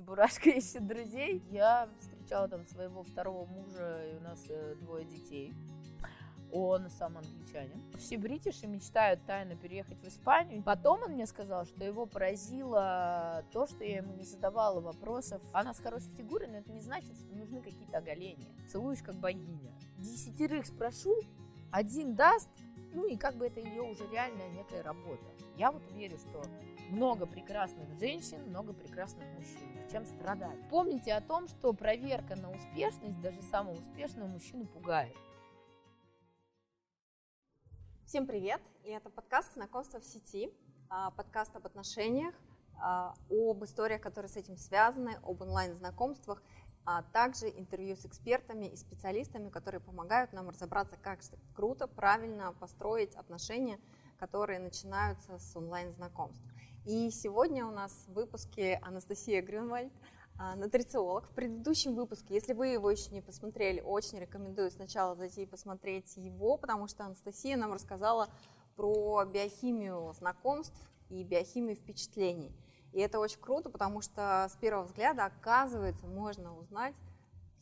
Чебурашка ищет друзей. Я встречала там своего второго мужа, и у нас э, двое детей. Он сам англичанин. Все бритиши мечтают тайно переехать в Испанию. Потом он мне сказал, что его поразило то, что я ему не задавала вопросов. Она с хорошей фигурой, но это не значит, что нужны какие-то оголения. Целуюсь как богиня. Десятерых спрошу, один даст, ну и как бы это ее уже реальная некая работа. Я вот верю, что много прекрасных женщин, много прекрасных мужчин. Чем страдать? Помните о том, что проверка на успешность даже самого успешного мужчину пугает. Всем привет! И это подкаст «Знакомство в сети», а, подкаст об отношениях, а, об историях, которые с этим связаны, об онлайн-знакомствах, а также интервью с экспертами и специалистами, которые помогают нам разобраться, как круто, правильно построить отношения, которые начинаются с онлайн-знакомств. И сегодня у нас в выпуске Анастасия Грюнвальд, нутрициолог. В предыдущем выпуске, если вы его еще не посмотрели, очень рекомендую сначала зайти и посмотреть его, потому что Анастасия нам рассказала про биохимию знакомств и биохимию впечатлений. И это очень круто, потому что с первого взгляда, оказывается, можно узнать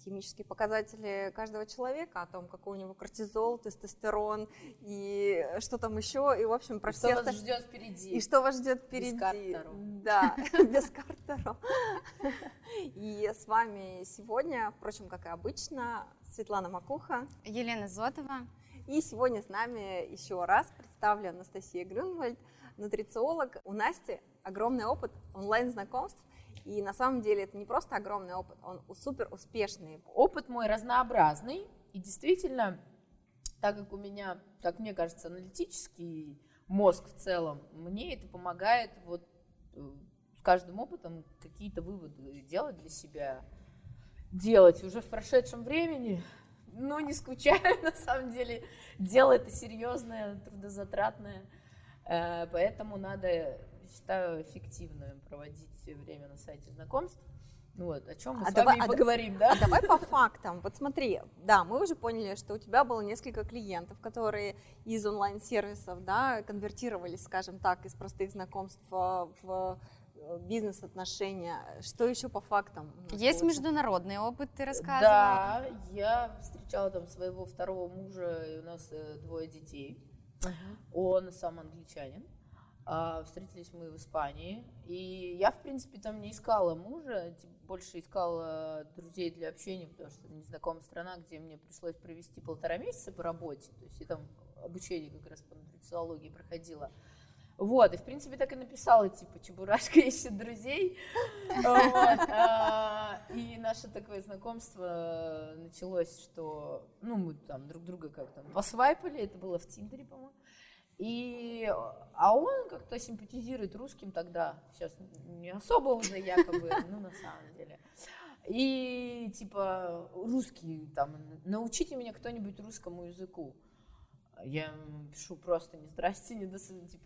химические показатели каждого человека, о том, какой у него кортизол, тестостерон и что там еще, и в общем про и все. Что вас ждет впереди? И что вас ждет впереди? Без картеру. Да, без картеру. И с вами сегодня, впрочем, как и обычно, Светлана Макуха, Елена Зотова. И сегодня с нами еще раз представлю Анастасия Грюнвальд, нутрициолог. У Насти огромный опыт онлайн-знакомств и на самом деле это не просто огромный опыт, он супер успешный. Опыт мой разнообразный. И действительно, так как у меня, как мне кажется, аналитический мозг в целом, мне это помогает вот э, с каждым опытом какие-то выводы делать для себя, делать уже в прошедшем времени. Но не скучаю, на самом деле. Дело это серьезное, трудозатратное. Э, поэтому надо считаю эффективным проводить время на сайте знакомств. Вот, о чем мы а с давай, вами а поговорим, да? А давай по фактам. Вот смотри, да, мы уже поняли, что у тебя было несколько клиентов, которые из онлайн-сервисов, да, конвертировались, скажем так, из простых знакомств в э, бизнес-отношения. Что еще по фактам? Есть международный опыт, ты рассказывала? Да, я встречала там своего второго мужа, и у нас э, двое детей. Uh-huh. Он сам англичанин. А, встретились мы в Испании. И я, в принципе, там не искала мужа, больше искала друзей для общения, потому что незнакомая страна, где мне пришлось провести полтора месяца по работе. То есть я там обучение как раз по нутрициологии проходила. Вот, и в принципе так и написала, типа, Чебурашка ищет друзей. Вот, а, и наше такое знакомство началось, что, ну, мы там друг друга как-то посвайпали, это было в Тиндере, по-моему. И, а он как-то симпатизирует русским тогда, сейчас не особо уже якобы, ну на самом деле. И типа русский, там, научите меня кто-нибудь русскому языку. Я пишу просто не здрасте, не до типа,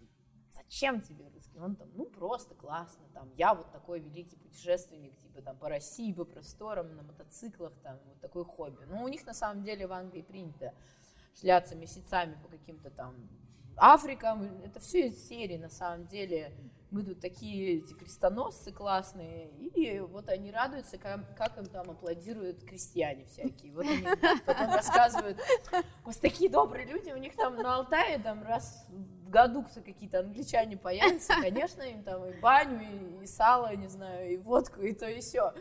зачем тебе русский? Он там, ну просто классно, там, я вот такой великий путешественник, типа там по России, по просторам, на мотоциклах, там, вот такой хобби. Но у них на самом деле в Англии принято шляться месяцами по каким-то там Африка, это все из серии на самом деле. Мы тут такие эти крестоносцы классные, и вот они радуются, как, как им там аплодируют крестьяне всякие. Вот они потом рассказывают, у вас такие добрые люди, у них там на Алтае там раз в году какие-то англичане появятся, конечно, им там и баню, и, и сало, не знаю, и водку, и то, и все.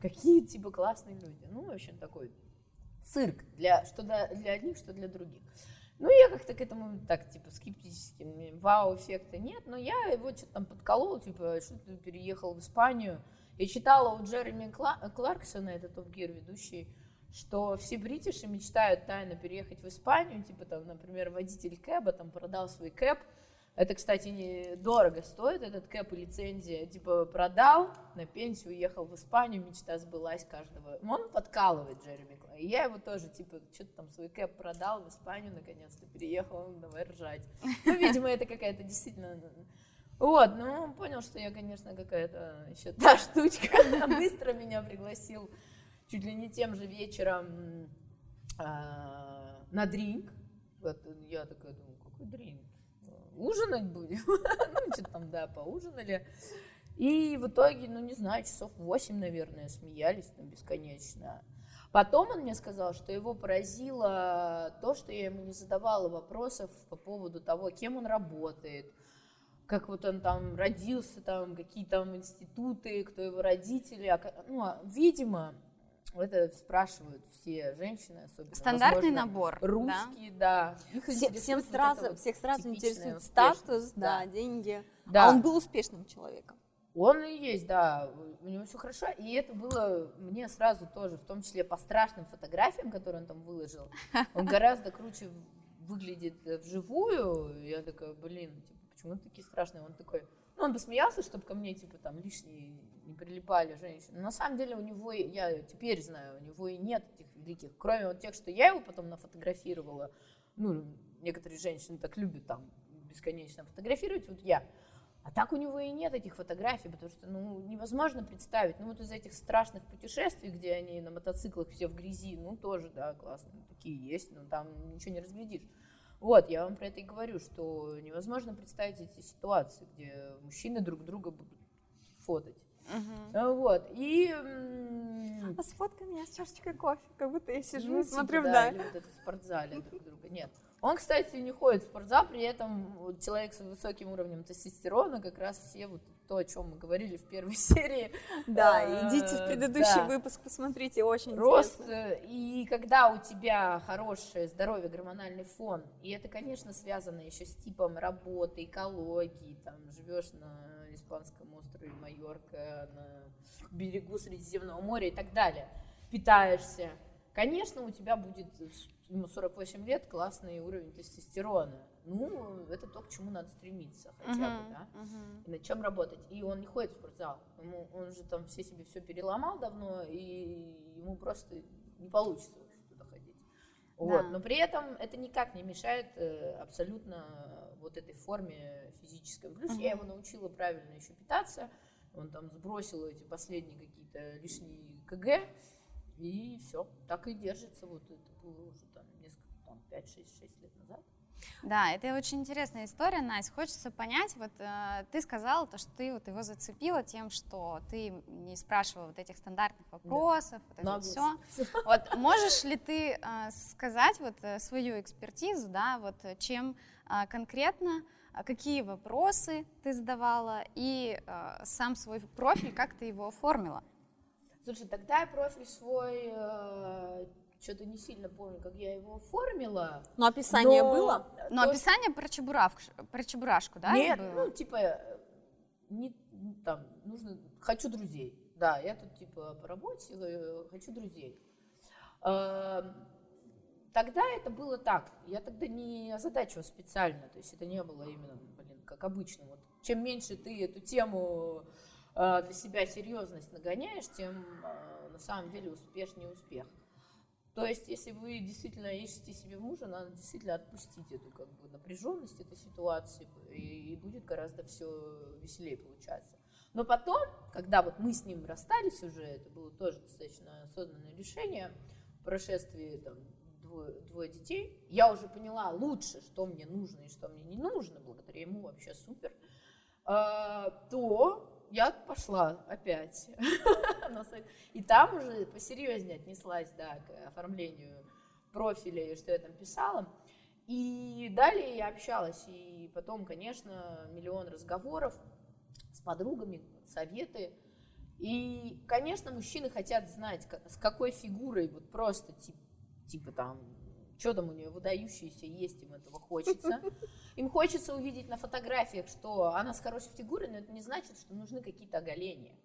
Какие, типа, классные люди. Ну, в общем, такой цирк, для, что для, для одних, что для других. Ну, я как-то к этому так, типа, скептически, вау-эффекта нет, но я его что-то там подколола, типа, что ты переехал в Испанию. Я читала у Джереми Кларксона, это топ-гир ведущий, что все бритиши мечтают тайно переехать в Испанию, типа, там, например, водитель кэба там продал свой кэб, это, кстати, не дорого стоит, этот кэп и лицензия. Типа продал, на пенсию уехал в Испанию, мечта сбылась каждого. Он подкалывает Джереми И я его тоже, типа, что-то там свой кэп продал в Испанию, наконец-то переехал, ну, давай ржать. Ну, видимо, это какая-то действительно... Вот, ну, он понял, что я, конечно, какая-то еще та штучка. Быстро меня пригласил чуть ли не тем же вечером а, на дринк. Вот я такая думаю, какой дринк? Ужинать будем. ну, что там, да, поужинали. И в итоге, ну не знаю, часов 8, наверное, смеялись там бесконечно. Потом он мне сказал, что его поразило то, что я ему не задавала вопросов по поводу того, кем он работает, как вот он там родился, там какие там институты, кто его родители. А ну, а, видимо, это спрашивают все женщины, особенно Стандартный возможно, набор. Русские, да. да. Все, всем сразу, вот всех сразу интересует статус, да, да, деньги. Да. А он был успешным человеком. Он и есть, да, у него все хорошо. И это было мне сразу тоже, в том числе по страшным фотографиям, которые он там выложил. Он гораздо круче выглядит вживую. Я такая, блин, типа, почему он такие страшные? Он такой, ну, он посмеялся, чтобы ко мне, типа, там, лишние не прилипали женщины. На самом деле у него, я теперь знаю, у него и нет этих великих. Кроме вот тех, что я его потом нафотографировала. Ну, некоторые женщины так любят там бесконечно фотографировать. Вот я а так у него и нет этих фотографий, потому что ну, невозможно представить. Ну вот из этих страшных путешествий, где они на мотоциклах все в грязи, ну тоже, да, классно, такие есть, но там ничего не разглядишь. Вот, я вам про это и говорю, что невозможно представить эти ситуации, где мужчины друг друга будут фотать. Uh-huh. Вот, и... А сфоткай меня с чашечкой кофе, как будто я сижу ну, и смотрю типа, вдаль. Да, это в спортзале друг друга. Нет. Он, кстати, не ходит в спортзал, при этом вот человек с высоким уровнем тестостерона, как раз все вот то, о чем мы говорили в первой серии. Да, а, идите в предыдущий да. выпуск, посмотрите, очень Рост, интересно. И когда у тебя хорошее здоровье, гормональный фон, и это, конечно, связано еще с типом работы, экологии, там, живешь на испанском острове Майорка, на берегу Средиземного моря и так далее, питаешься, конечно, у тебя будет ему 48 лет, классный уровень тестостерона. Ну, это то, к чему надо стремиться хотя uh-huh, бы, да, uh-huh. и над чем работать. И он не ходит в спортзал, ему, он же там все себе все переломал давно, и ему просто не получится. Да. Вот. Но при этом это никак не мешает э, абсолютно вот этой форме физической. Плюс uh-huh. я его научила правильно еще питаться, он там сбросил эти последние какие-то лишние КГ, и все, так и держится. Вот это было уже там несколько, там 5-6 лет назад. Да, это очень интересная история, Настя. Хочется понять, вот э, ты сказала, то, что ты вот его зацепила тем, что ты не спрашивала вот этих стандартных вопросов, да. вот это вот все. Вот можешь ли ты э, сказать вот э, свою экспертизу, да, вот чем э, конкретно, э, какие вопросы ты задавала и э, сам свой профиль, как ты его оформила? Слушай, тогда я профиль свой э, что-то не сильно помню, как я его оформила. Но описание но... было? Но То описание про, чебуравку, про чебурашку, да? Нет, ну, типа, не, там, нужно, хочу друзей. Да, я тут, типа, по работе, э, хочу друзей. Э, тогда это было так. Я тогда не озадачивала специально. То есть это не было именно, блин, как обычно. Вот чем меньше ты эту тему Э, для себя серьезность нагоняешь, тем э, на самом деле успешнее успех. То есть, если вы действительно ищете себе мужа, надо действительно отпустить эту как бы, напряженность этой ситуации, и, и будет гораздо все веселее получаться. Но потом, когда вот мы с ним расстались уже, это было тоже достаточно осознанное решение, в прошествии там, двое, двое детей, я уже поняла лучше, что мне нужно и что мне не нужно, благодаря ему вообще супер, э, то я пошла опять И там уже посерьезнее отнеслась, да, к оформлению профиля и что я там писала. И далее я общалась, и потом, конечно, миллион разговоров с подругами, советы. И, конечно, мужчины хотят знать, с какой фигурой, вот просто, типа, типа там, что там у нее выдающееся есть, им этого хочется. Им хочется увидеть на фотографиях, что она с хорошей фигурой, но это не значит, что нужны какие-то оголения.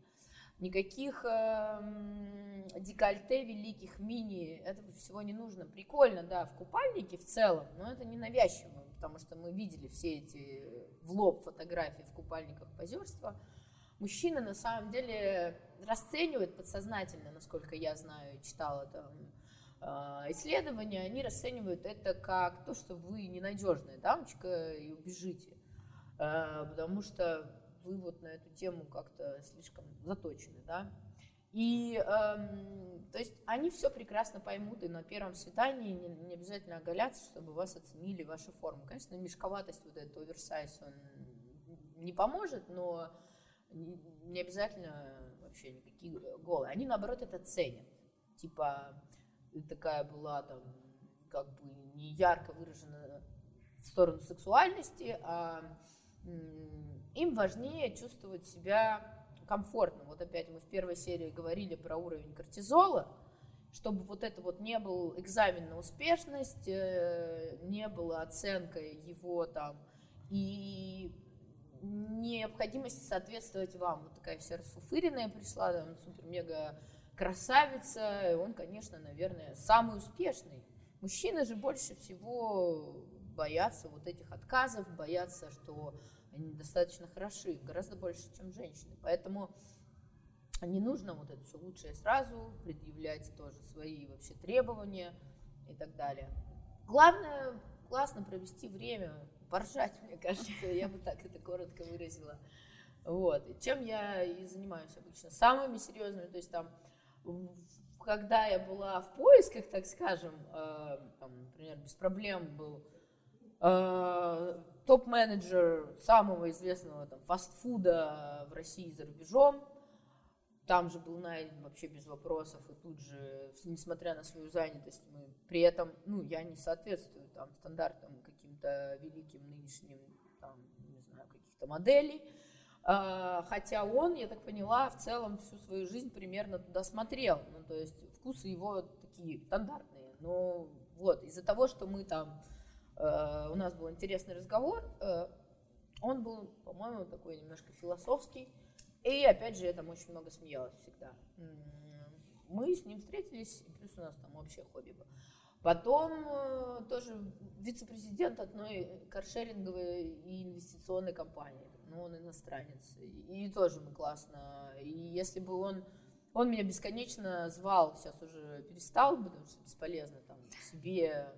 Никаких э, декольте великих, мини, этого всего не нужно. Прикольно, да, в купальнике в целом, но это не навязчиво, потому что мы видели все эти в лоб фотографии в купальниках позерства. Мужчины на самом деле расценивают подсознательно, насколько я знаю, читала там исследования, они расценивают это как то, что вы ненадежная дамочка и убежите, а, потому что вы вот на эту тему как-то слишком заточены, да. И, эм, то есть, они все прекрасно поймут, и на первом свидании не, обязательно оголяться, чтобы вас оценили вашу форму. Конечно, мешковатость, вот этот оверсайз, он не поможет, но не обязательно вообще никакие голые. Они, наоборот, это ценят. Типа, такая была там, как бы не ярко выражена в сторону сексуальности, а им важнее чувствовать себя комфортно. Вот опять мы в первой серии говорили про уровень кортизола, чтобы вот это вот не был экзамен на успешность, э, не было оценка его там и необходимости соответствовать вам. Вот такая вся расфуфыренная пришла, там, супер-мега красавица, и он, конечно, наверное, самый успешный. Мужчины же больше всего боятся вот этих отказов, боятся, что они недостаточно хороши, гораздо больше, чем женщины. Поэтому не нужно вот это все лучшее сразу, предъявлять тоже свои вообще требования и так далее. Главное, классно провести время, поржать, мне кажется, я бы так это коротко выразила. Вот. И чем я и занимаюсь обычно? Самыми серьезными, то есть там, когда я была в поисках, так скажем, э, там, например, без проблем был э, топ-менеджер самого известного там, фастфуда в России за рубежом, там же был найден вообще без вопросов, и тут же, несмотря на свою занятость, мы при этом, ну, я не соответствую там стандартам каким-то великим нынешним, там, не знаю, каких-то моделей, хотя он, я так поняла, в целом всю свою жизнь примерно туда смотрел, ну, то есть вкусы его такие стандартные, но вот, из-за того, что мы там, э, у нас был интересный разговор, э, он был, по-моему, такой немножко философский, и опять же, я там очень много смеялась всегда. Мы с ним встретились, плюс у нас там общее хобби было. Потом э, тоже вице-президент одной каршеринговой и инвестиционной компании. Ну, он иностранец. И тоже мы классно. И если бы он... Он меня бесконечно звал, сейчас уже перестал, потому что бесполезно там себе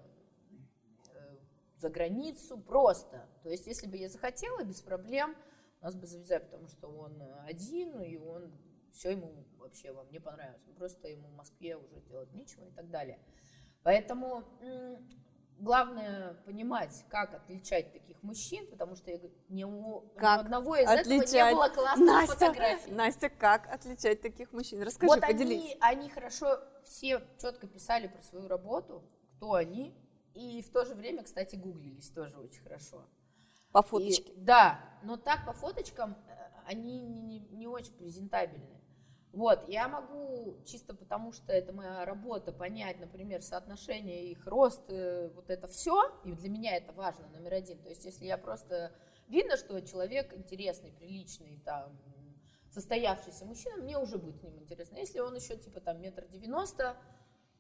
э, за границу, просто. То есть, если бы я захотела, без проблем, нас бы завязали, потому что он один, и он все ему вообще вам не понравилось. Просто ему в Москве уже делать нечего и так далее. Поэтому главное понимать, как отличать таких мужчин, потому что я говорю, ни у, как одного из отличать? этого не было классных Настя, фотографий. Настя, как отличать таких мужчин? Расскажи, вот поделись. Они, они хорошо все четко писали про свою работу, кто они, и в то же время, кстати, гуглились тоже очень хорошо. По фоточке. И, да, но так по фоточкам э, они не, не очень презентабельны. Вот, я могу, чисто потому что это моя работа, понять, например, соотношение их рост, э, вот это все, и для меня это важно, номер один. То есть, если я просто... Видно, что человек интересный, приличный, там, состоявшийся мужчина, мне уже будет с ним интересно. Если он еще, типа, там, метр девяносто,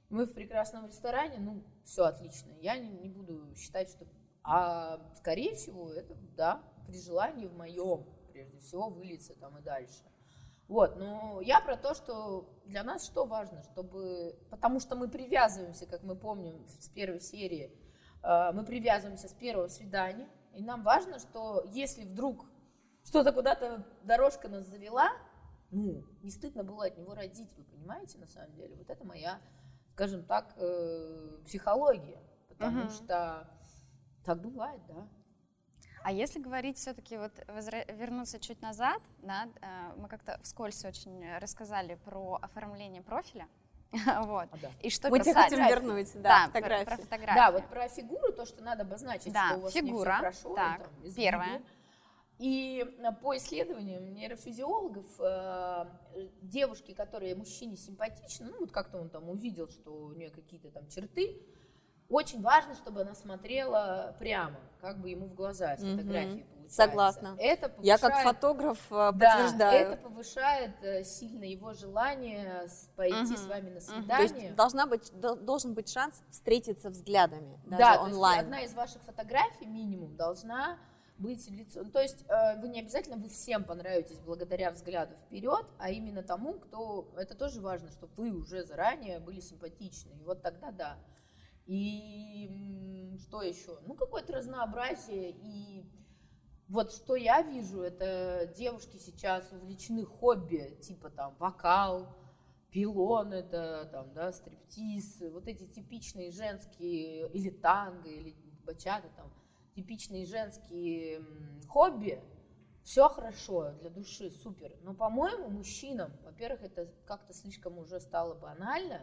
мы в прекрасном ресторане, ну, все отлично. Я не, не буду считать, что а, скорее всего, это, да, при желании в моем, прежде всего, выльется там и дальше. Вот, но я про то, что для нас что важно, чтобы, потому что мы привязываемся, как мы помним с первой серии, а, мы привязываемся с первого свидания, и нам важно, что если вдруг что-то куда-то дорожка нас завела, ну, не стыдно было от него родить, вы понимаете, на самом деле. Вот это моя, скажем так, э, психология, потому uh-huh. что так бывает, да. А если говорить все-таки вот возра- вернуться чуть назад, да, э, мы как-то вскользь очень рассказали про оформление профиля. вот. А, да. И что Мы тебя хотим вернуть, да, да фотографии. Про, про фотографии. Да, вот про фигуру, то, что надо обозначить, да, что у вас фигура, не все хорошо. Так, там, первое. И по исследованиям нейрофизиологов, э, девушки, которые мужчине симпатичны, ну вот как-то он там увидел, что у нее какие-то там черты, очень важно, чтобы она смотрела прямо, как бы ему в глаза с фотографии mm получается. Согласна. Это повышает, Я как фотограф э, подтверждаю. Да, это повышает э, сильно его желание пойти угу. с вами на свидание. То есть должна быть, должен быть шанс встретиться взглядами, даже да, онлайн. одна из ваших фотографий минимум должна быть лицо. Ну, то есть э, вы не обязательно вы всем понравитесь благодаря взгляду вперед, а именно тому, кто. Это тоже важно, чтобы вы уже заранее были симпатичны. И вот тогда да. И что еще? Ну, какое-то разнообразие. И вот что я вижу, это девушки сейчас увлечены хобби, типа там вокал, пилон, это там, да, стриптиз, вот эти типичные женские, или танго, или бачата, там, типичные женские хобби, все хорошо для души, супер. Но, по-моему, мужчинам, во-первых, это как-то слишком уже стало банально,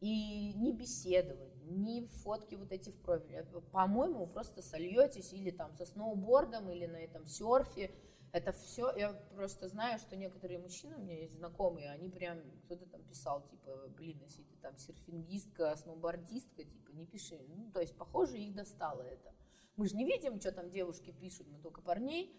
и не беседовать, не фотки вот эти в профиле. По-моему, вы просто сольетесь или там со сноубордом, или на этом серфе. Это все, я просто знаю, что некоторые мужчины у меня есть знакомые, они прям, кто-то там писал, типа, блин, если ты там серфингистка, сноубордистка, типа, не пиши. Ну, то есть, похоже, их достало это. Мы же не видим, что там девушки пишут, мы только парней.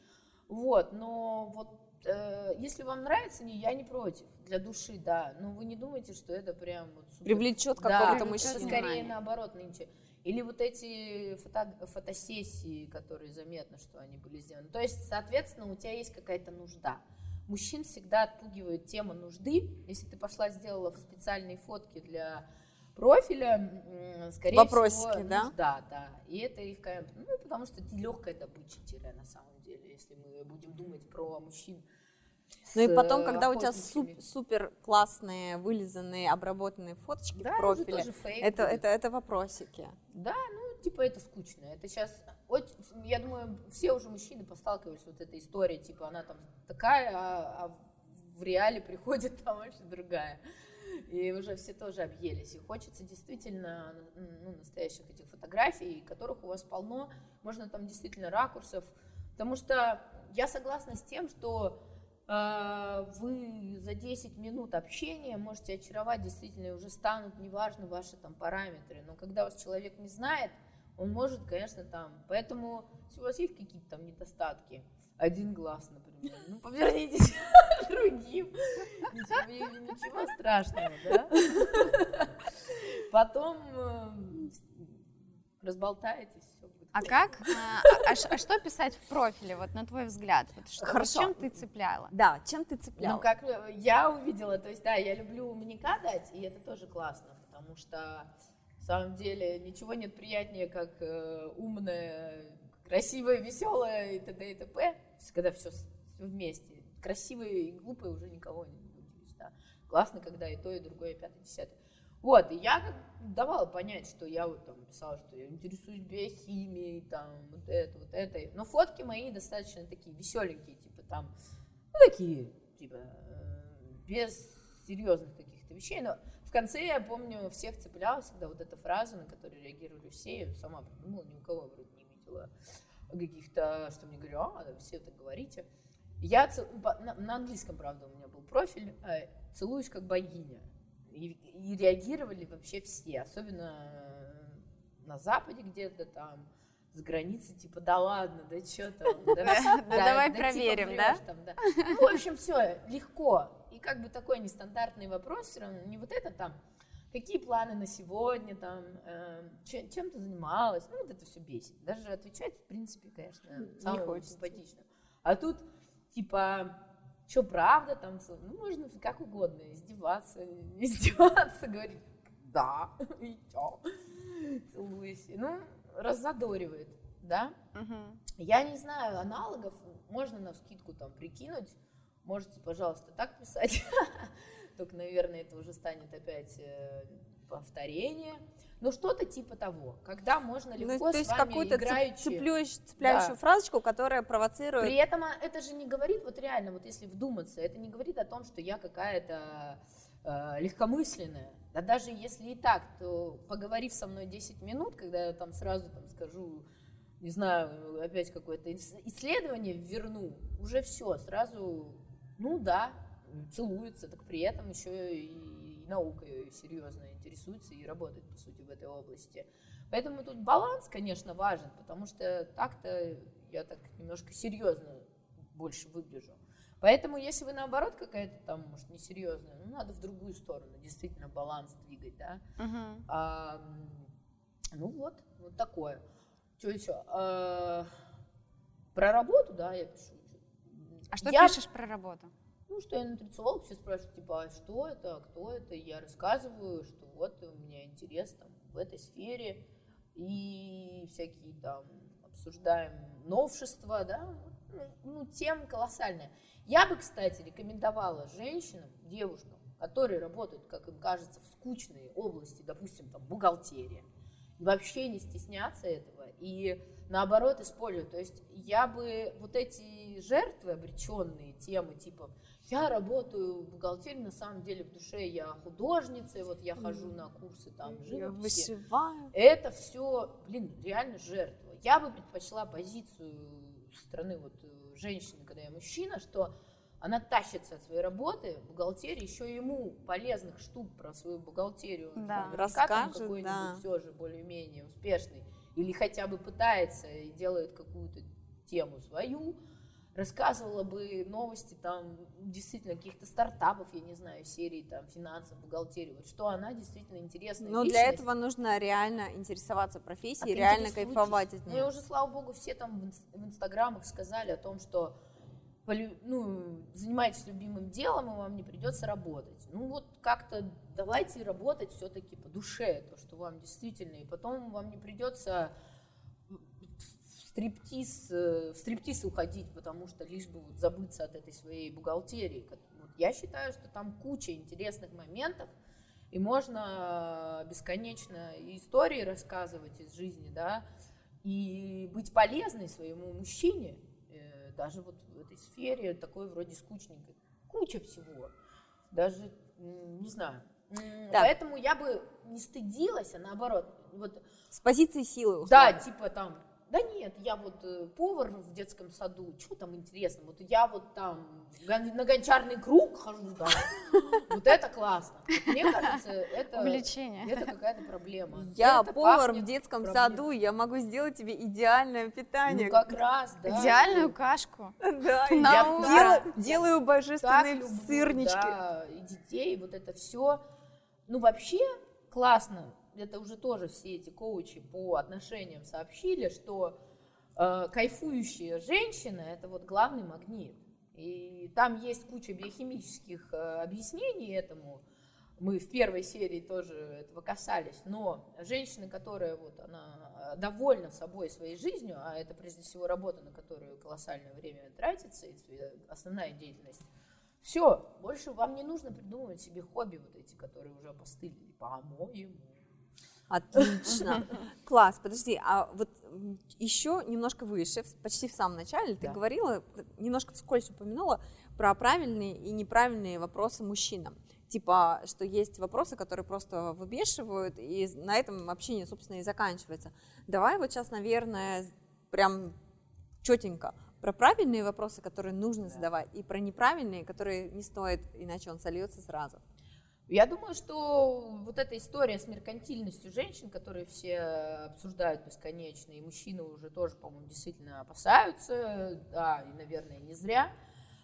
Вот, но вот э, если вам нравится, не, я не против. Для души, да. Но вы не думайте, что это прям вот супер... Привлечет какого-то да, мужчину. Скорее наоборот нынче. Или вот эти фото, фотосессии, которые заметно, что они были сделаны. То есть, соответственно, у тебя есть какая-то нужда. Мужчин всегда отпугивает тема нужды. Если ты пошла сделала специальные фотки для профиля, скорее Вопросики, всего, да? Да, да. И это их, ну, потому что ты легкая добыча тире на самом деле, если мы будем думать про мужчин. Ну и потом, когда у тебя суп, супер классные, вылизанные, обработанные фоточки да, в профиле, это, это, это вопросики. Да, ну типа это скучно. Это сейчас, я думаю, все уже мужчины посталкивались вот этой историей, типа она там такая, а, а в реале приходит там вообще другая. И уже все тоже объелись. И хочется действительно ну, настоящих этих фотографий, которых у вас полно. Можно там действительно ракурсов. Потому что я согласна с тем, что э, вы за 10 минут общения можете очаровать действительно, и уже станут неважны ваши там параметры. Но когда вас человек не знает, он может, конечно, там. Поэтому, если у вас есть какие-то там недостатки, один глаз, например. Ну, повернитесь другим. Ничего, страшного, да? Потом э, разболтаетесь, все. А как? А, а, а что писать в профиле, вот на твой взгляд? Вот что, Хорошо. Чем ты цепляла? Да, чем ты цепляла? Ну, как э, я увидела, то есть, да, я люблю маньяка дать, и это тоже классно, потому что на самом деле ничего нет приятнее, как э, умная, красивая, веселая и т.д. и т.п когда все вместе. Красивые и глупые уже никого не удивишь, да. Классно, когда и то, и другое, и пятое, десятое. Вот, и я давала понять, что я вот там писала, что я интересуюсь биохимией, там, вот это, вот это. Но фотки мои достаточно такие веселенькие, типа там, ну, такие, типа, э, без серьезных каких-то вещей. Но в конце, я помню, всех цепляла всегда вот эта фраза, на которую реагировали все, я сама придумала, ни у кого вроде не видела каких-то, что мне говорю, а, все так говорите. Я цел... на, на английском, правда, у меня был профиль, э, целуюсь как богиня. И, и реагировали вообще все, особенно на Западе где-то там, с границы, типа, да ладно, да что там, давай проверим, да? Ну, в общем, все, легко. И как бы такой нестандартный вопрос, все равно, не вот это там, какие планы на сегодня, там, э, чем, чем ты занималась, ну, вот это все бесит. Даже отвечать, в принципе, конечно, самое симпатично. А тут, типа, что правда, там, ну, можно как угодно, издеваться, не издеваться, говорить, да, и чё, целуйся. Ну, раззадоривает, да? Угу. Я не знаю аналогов, можно на скидку там прикинуть, можете, пожалуйста, так писать. только, наверное, это уже станет опять э, повторение. Ну, что-то типа того, когда можно ну, легко ну, то есть какую-то играючи... цепляющую, цепляющую да. фразочку, которая провоцирует... При этом а, это же не говорит, вот реально, вот если вдуматься, это не говорит о том, что я какая-то э, легкомысленная. Да даже если и так, то поговорив со мной 10 минут, когда я там сразу там скажу, не знаю, опять какое-то исследование верну, уже все, сразу, ну да, целуется, так при этом еще и наукой серьезно интересуется и работает, по сути, в этой области. Поэтому тут баланс, конечно, важен, потому что так-то я так немножко серьезно больше выгляжу. Поэтому, если вы наоборот какая-то там, может, несерьезная, ну, надо в другую сторону, действительно, баланс двигать, да. Uh-huh. А, ну вот, вот такое. Что еще? А, про работу, да, я пишу. А что я... пишешь про работу? Ну, что я нутрициолог, все спрашивают, типа, а что это, кто это? Я рассказываю, что вот у меня интерес там в этой сфере, и всякие там обсуждаем новшества, да, ну, ну тем колоссальная. Я бы, кстати, рекомендовала женщинам, девушкам, которые работают, как им кажется, в скучной области, допустим, там, бухгалтерия, вообще не стесняться этого и наоборот использовать. То есть я бы вот эти жертвы, обреченные темы, типа я работаю в бухгалтерии, на самом деле в душе я художница, и вот я хожу на курсы там живописи. Это все, блин, реально жертва. Я бы предпочла позицию стороны вот э, женщины, когда я мужчина, что она тащится от своей работы, бухгалтерии, еще ему полезных штук про свою бухгалтерию да. расскажет, какой-нибудь да. все же более-менее успешный, или хотя бы пытается и делает какую-то тему свою, рассказывала бы новости там действительно каких-то стартапов, я не знаю, серии там финансов, бухгалтерии, вот что она действительно интересная. Но для этого нужно реально интересоваться профессией, а реально кайфовать от нее. Ну и уже, слава богу, все там в инстаграмах сказали о том, что ну, занимаетесь любимым делом, и вам не придется работать. Ну вот как-то давайте работать все-таки по душе, то, что вам действительно, и потом вам не придется стриптиз, э, в стриптиз уходить, потому что лишь бы вот забыться от этой своей бухгалтерии. Вот я считаю, что там куча интересных моментов, и можно бесконечно истории рассказывать из жизни, да, и быть полезной своему мужчине, э, даже вот в этой сфере такой вроде скучненькой. Куча всего. Даже, не знаю. Да. Поэтому я бы не стыдилась, а наоборот. Вот, С позиции силы. Условно. Да, типа там, да нет, я вот э, повар в детском саду, что там интересно, вот я вот там на гончарный круг хожу, да, вот это классно. Мне кажется, это, Увлечение. это какая-то проблема. Я это повар в детском проблем. саду, я могу сделать тебе идеальное питание. Ну как раз, да. Идеальную кашку. Да, я делаю божественные сырнички. Да, и детей, вот это все. Ну вообще классно это уже тоже все эти коучи по отношениям сообщили, что э, кайфующая женщина это вот главный магнит. И там есть куча биохимических э, объяснений этому. Мы в первой серии тоже этого касались. Но женщина, которая вот она довольна собой, своей жизнью, а это прежде всего работа, на которую колоссальное время тратится, и основная деятельность, все, больше вам не нужно придумывать себе хобби вот эти, которые уже постылили, по-моему. Отлично. Класс, подожди, а вот еще немножко выше, почти в самом начале, ты да. говорила, немножко вскользь упомянула про правильные и неправильные вопросы мужчинам. Типа, что есть вопросы, которые просто выбешивают, и на этом общение, собственно, и заканчивается. Давай вот сейчас, наверное, прям четенько про правильные вопросы, которые нужно да. задавать, и про неправильные, которые не стоит, иначе он сольется сразу. Я думаю, что вот эта история с меркантильностью женщин, которые все обсуждают бесконечно, и мужчины уже тоже, по-моему, действительно опасаются, да, и, наверное, не зря.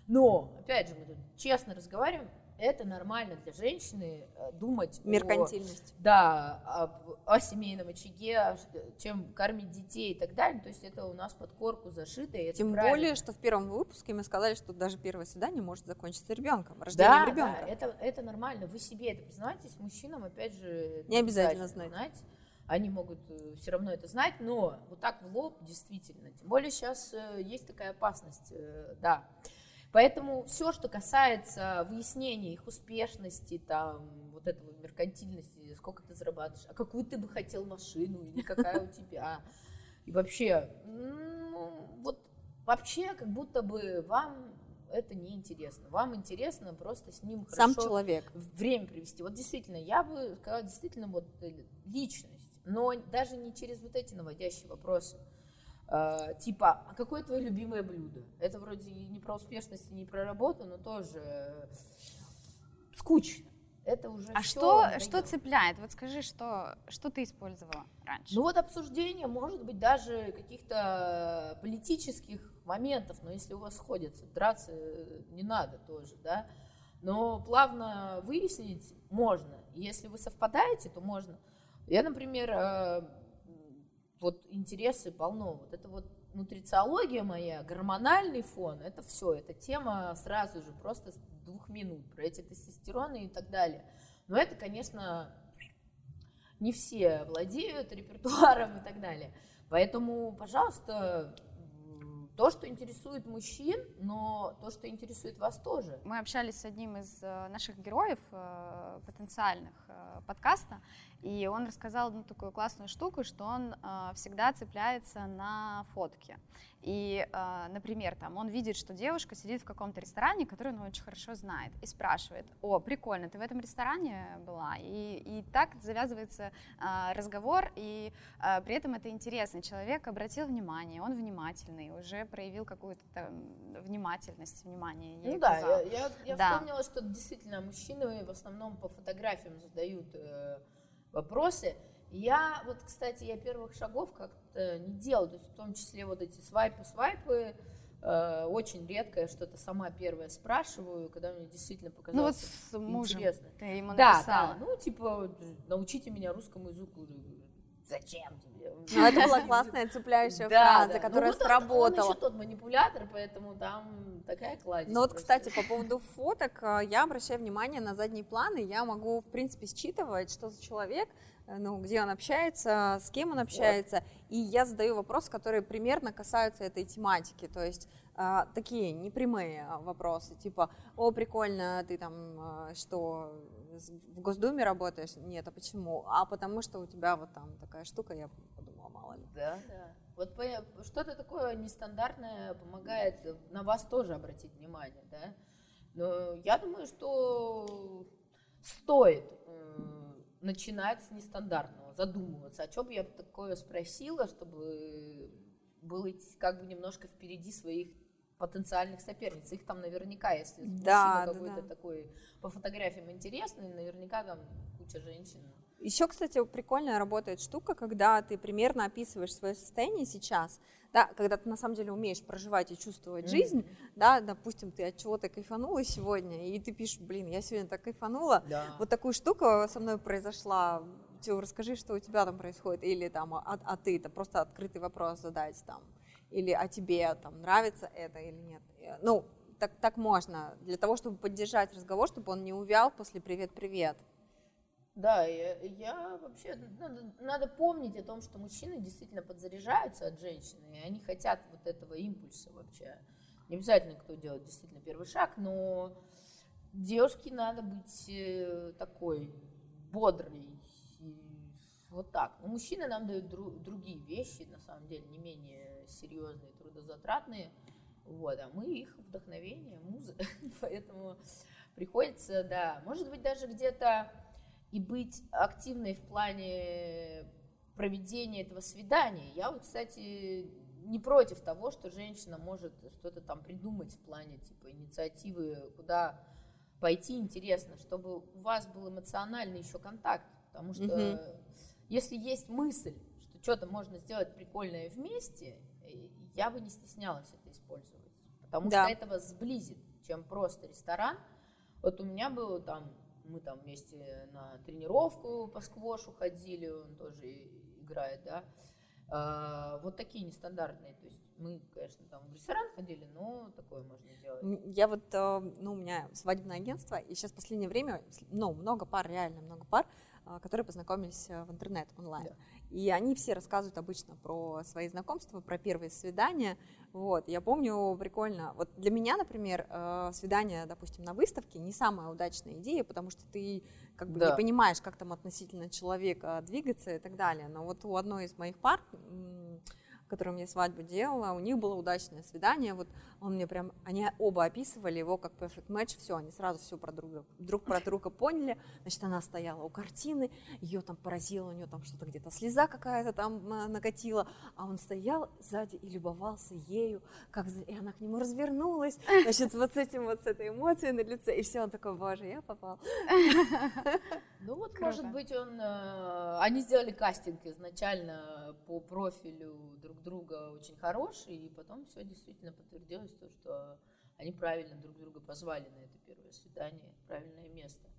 Но, опять же, мы тут честно разговариваем, это нормально для женщины э, думать меркантильность. О, да, о, о семейном очаге, чем кормить детей и так далее. То есть это у нас под корку зашито. И Тем правильно. более, что в первом выпуске мы сказали, что даже первое свидание может закончиться ребенком, рождением да, ребенка. Да, это, это нормально. Вы себе это признаетесь, мужчинам, опять же, не обязательно знать. знать. Они могут э, все равно это знать, но вот так в лоб действительно. Тем более сейчас э, есть такая опасность, да. Поэтому все, что касается выяснения их успешности, там, вот этого меркантильности, сколько ты зарабатываешь, а какую ты бы хотел машину, или какая у тебя, и вообще, ну, вот вообще как будто бы вам это не интересно. Вам интересно просто с ним Сам хорошо человек. время провести. Вот действительно, я бы сказала, действительно, вот э, личность, но даже не через вот эти наводящие вопросы. Uh, типа, а какое твое любимое блюдо? Это вроде не про успешность и не про работу, но тоже скучно. Это уже а что, что цепляет? Вот скажи, что, что ты использовала раньше? Ну вот обсуждение, может быть, даже каких-то политических моментов, но если у вас сходятся, драться не надо тоже, да. Но плавно выяснить можно. Если вы совпадаете, то можно. Я, например, э, вот интересы полно. Вот это вот нутрициология моя, гормональный фон, это все, эта тема сразу же, просто с двух минут, про эти тестостероны и так далее. Но это, конечно, не все владеют репертуаром и так далее. Поэтому, пожалуйста, то, что интересует мужчин, но то, что интересует вас тоже. Мы общались с одним из э, наших героев э, потенциальных э, подкаста, и он рассказал одну такую классную штуку, что он всегда цепляется на фотки. И, например, там он видит, что девушка сидит в каком-то ресторане, который он очень хорошо знает, и спрашивает, о, прикольно, ты в этом ресторане была? И, и так завязывается разговор, и при этом это интересно. Человек обратил внимание, он внимательный, уже проявил какую-то внимательность, внимание. ну да, я, я, я да. вспомнила, что действительно мужчины в основном по фотографиям задают э, вопросы. Я вот, кстати, я первых шагов как-то не делала, то есть в том числе вот эти свайпы-свайпы, э, очень редко я что-то сама первая спрашиваю, когда мне действительно показалось ну, вот с мужем интересно. Ты ему да, да, ну типа научите меня русскому языку. Зачем тебе? Ну, это была классная цепляющая фраза, ну, которая сработала. Он еще тот манипулятор, поэтому там такая кладезь. Ну вот, кстати, по поводу фоток, э, я обращаю внимание на задние планы, я могу, в принципе, считывать, что за человек, э, ну, где он общается, с кем он общается, и я задаю вопросы, которые примерно касаются этой тематики, то есть а, такие непрямые вопросы, типа, о, прикольно, ты там а, что, в Госдуме работаешь? Нет, а почему? А потому что у тебя вот там такая штука, я подумала, мало ли. Да, да. Вот что-то такое нестандартное помогает на вас тоже обратить внимание, да? Но я думаю, что стоит начинать с нестандартного, задумываться, о чем я такое спросила, чтобы было как бы немножко впереди своих потенциальных соперниц. Их там наверняка, если да, мужчина какой-то да. такой по фотографиям интересный, наверняка там куча женщин. Еще, кстати, прикольная работает штука, когда ты примерно описываешь свое состояние сейчас, да, когда ты на самом деле умеешь проживать и чувствовать mm-hmm. жизнь, да, допустим, ты от чего-то кайфанула сегодня, и ты пишешь, блин, я сегодня так кайфанула, да. вот такую штуку со мной произошла, Тю, расскажи, что у тебя там происходит, или там, а, а ты, это просто открытый вопрос задать там, или а тебе там нравится это или нет. Э, ну, так, так можно, для того, чтобы поддержать разговор, чтобы он не увял после «привет-привет». Да, я, я вообще, надо, надо помнить о том, что мужчины действительно подзаряжаются от женщины, и они хотят вот этого импульса вообще. Не обязательно кто делает действительно первый шаг, но девушке надо быть э, такой бодрой, вот так. Но мужчины нам дают дру, другие вещи, на самом деле, не менее серьезные, трудозатратные, вот, а мы их вдохновение, муза, поэтому приходится, да, может быть, даже где-то и быть активной в плане проведения этого свидания. Я вот, кстати, не против того, что женщина может что-то там придумать в плане типа инициативы, куда пойти интересно, чтобы у вас был эмоциональный еще контакт, потому что угу. если есть мысль, что что-то можно сделать прикольное вместе, я бы не стеснялась это использовать, потому да. что этого сблизит, чем просто ресторан. Вот у меня было там, мы там вместе на тренировку по сквошу ходили, он тоже играет, да. А, вот такие нестандартные, то есть мы, конечно, там в ресторан ходили, но такое можно делать. Я вот, э, ну, у меня свадебное агентство, и сейчас в последнее время, ну, много пар, реально много пар, а, которые познакомились э, в интернет онлайн. Да. И они все рассказывают обычно про свои знакомства, про первые свидания. Вот, я помню, прикольно. Вот для меня, например, э, свидание, допустим, на выставке не самая удачная идея, потому что ты как бы да. не понимаешь, как там относительно человека двигаться и так далее. Но вот у одной из моих пар которым я свадьбу делала, у них было удачное свидание, вот он мне прям, они оба описывали его как perfect match, все, они сразу все про друга, друг про друга поняли, значит, она стояла у картины, ее там поразило, у нее там что-то где-то слеза какая-то там а, накатила, а он стоял сзади и любовался ею, как, и она к нему развернулась, значит, вот с этим вот, с этой эмоцией на лице, и все, он такой, боже, я попал. Ну вот, Круто. может быть, он, э, они сделали кастинг изначально по профилю друг друга очень хороший, и потом все действительно подтвердилось то, что они правильно друг друга позвали на это первое свидание, правильное место.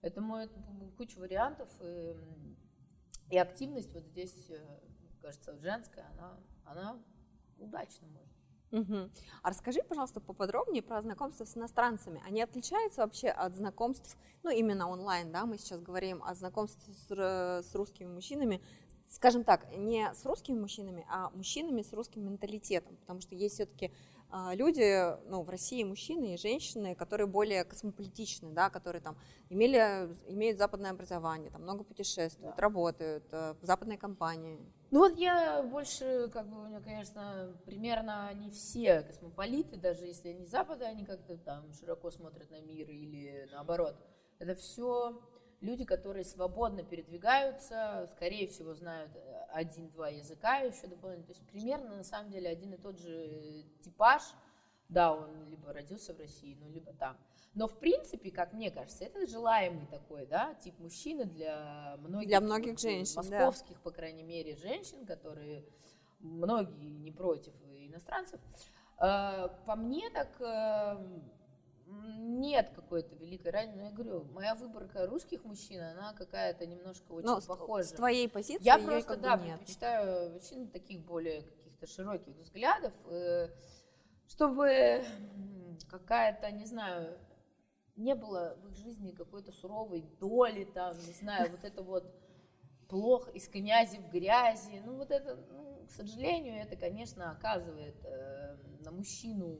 Поэтому это куча вариантов, и, и активность вот здесь, э, кажется, женская, она, она удачно может. Угу. А расскажи, пожалуйста, поподробнее про знакомство с иностранцами. Они отличаются вообще от знакомств, ну, именно онлайн, да, мы сейчас говорим о знакомстве с, с русскими мужчинами, скажем так, не с русскими мужчинами, а мужчинами с русским менталитетом, потому что есть все-таки а, люди, ну, в России мужчины и женщины, которые более космополитичны, да, которые там имели, имеют западное образование, там много путешествуют, да. работают э, в западной компании. Ну вот я больше, как бы, у меня, конечно, примерно не все космополиты, даже если они Запада, они как-то там широко смотрят на мир или наоборот. Это все люди, которые свободно передвигаются, скорее всего, знают э, один-два языка еще дополнительно. То есть примерно, на самом деле, один и тот же типаж. Да, он либо родился в России, ну, либо там. Но, в принципе, как мне кажется, это желаемый такой, да, тип мужчины для многих, для многих женщин, московских, да. по крайней мере, женщин, которые многие не против иностранцев. Э, по мне так эм, нет какой-то великой разницы. Но я говорю, моя выборка русских мужчин, она какая-то немножко очень Но похожа. С твоей позиции я просто, да, нет. предпочитаю мужчин таких более каких-то широких взглядов, э, чтобы какая-то, не знаю, не было в их жизни какой-то суровой доли, там, не знаю, вот это вот плохо из князи в грязи. Ну, вот это, ну, к сожалению, это, конечно, оказывает э, на мужчину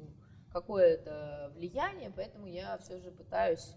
какое-то влияние, поэтому я все же пытаюсь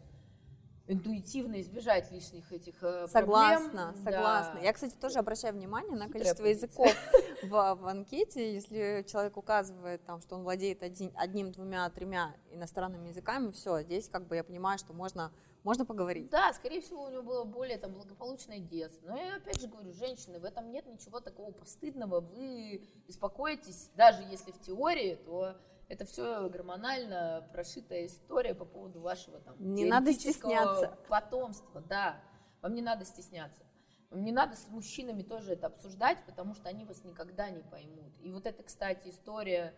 интуитивно избежать лишних этих э, согласна, проблем. Согласна, Да. Я, кстати, тоже обращаю внимание на количество языков в, в анкете. Если человек указывает, там, что он владеет один, одним, двумя, тремя иностранными языками, все, здесь как бы я понимаю, что можно, можно поговорить. Да, скорее всего, у него было более там, благополучное детство. Но я опять же говорю, женщины, в этом нет ничего такого постыдного. Вы беспокоитесь, даже если в теории, то это все гормонально прошитая история по поводу вашего там не надо стесняться потомства, да, вам не надо стесняться. Вам не надо с мужчинами тоже это обсуждать, потому что они вас никогда не поймут. И вот это, кстати, история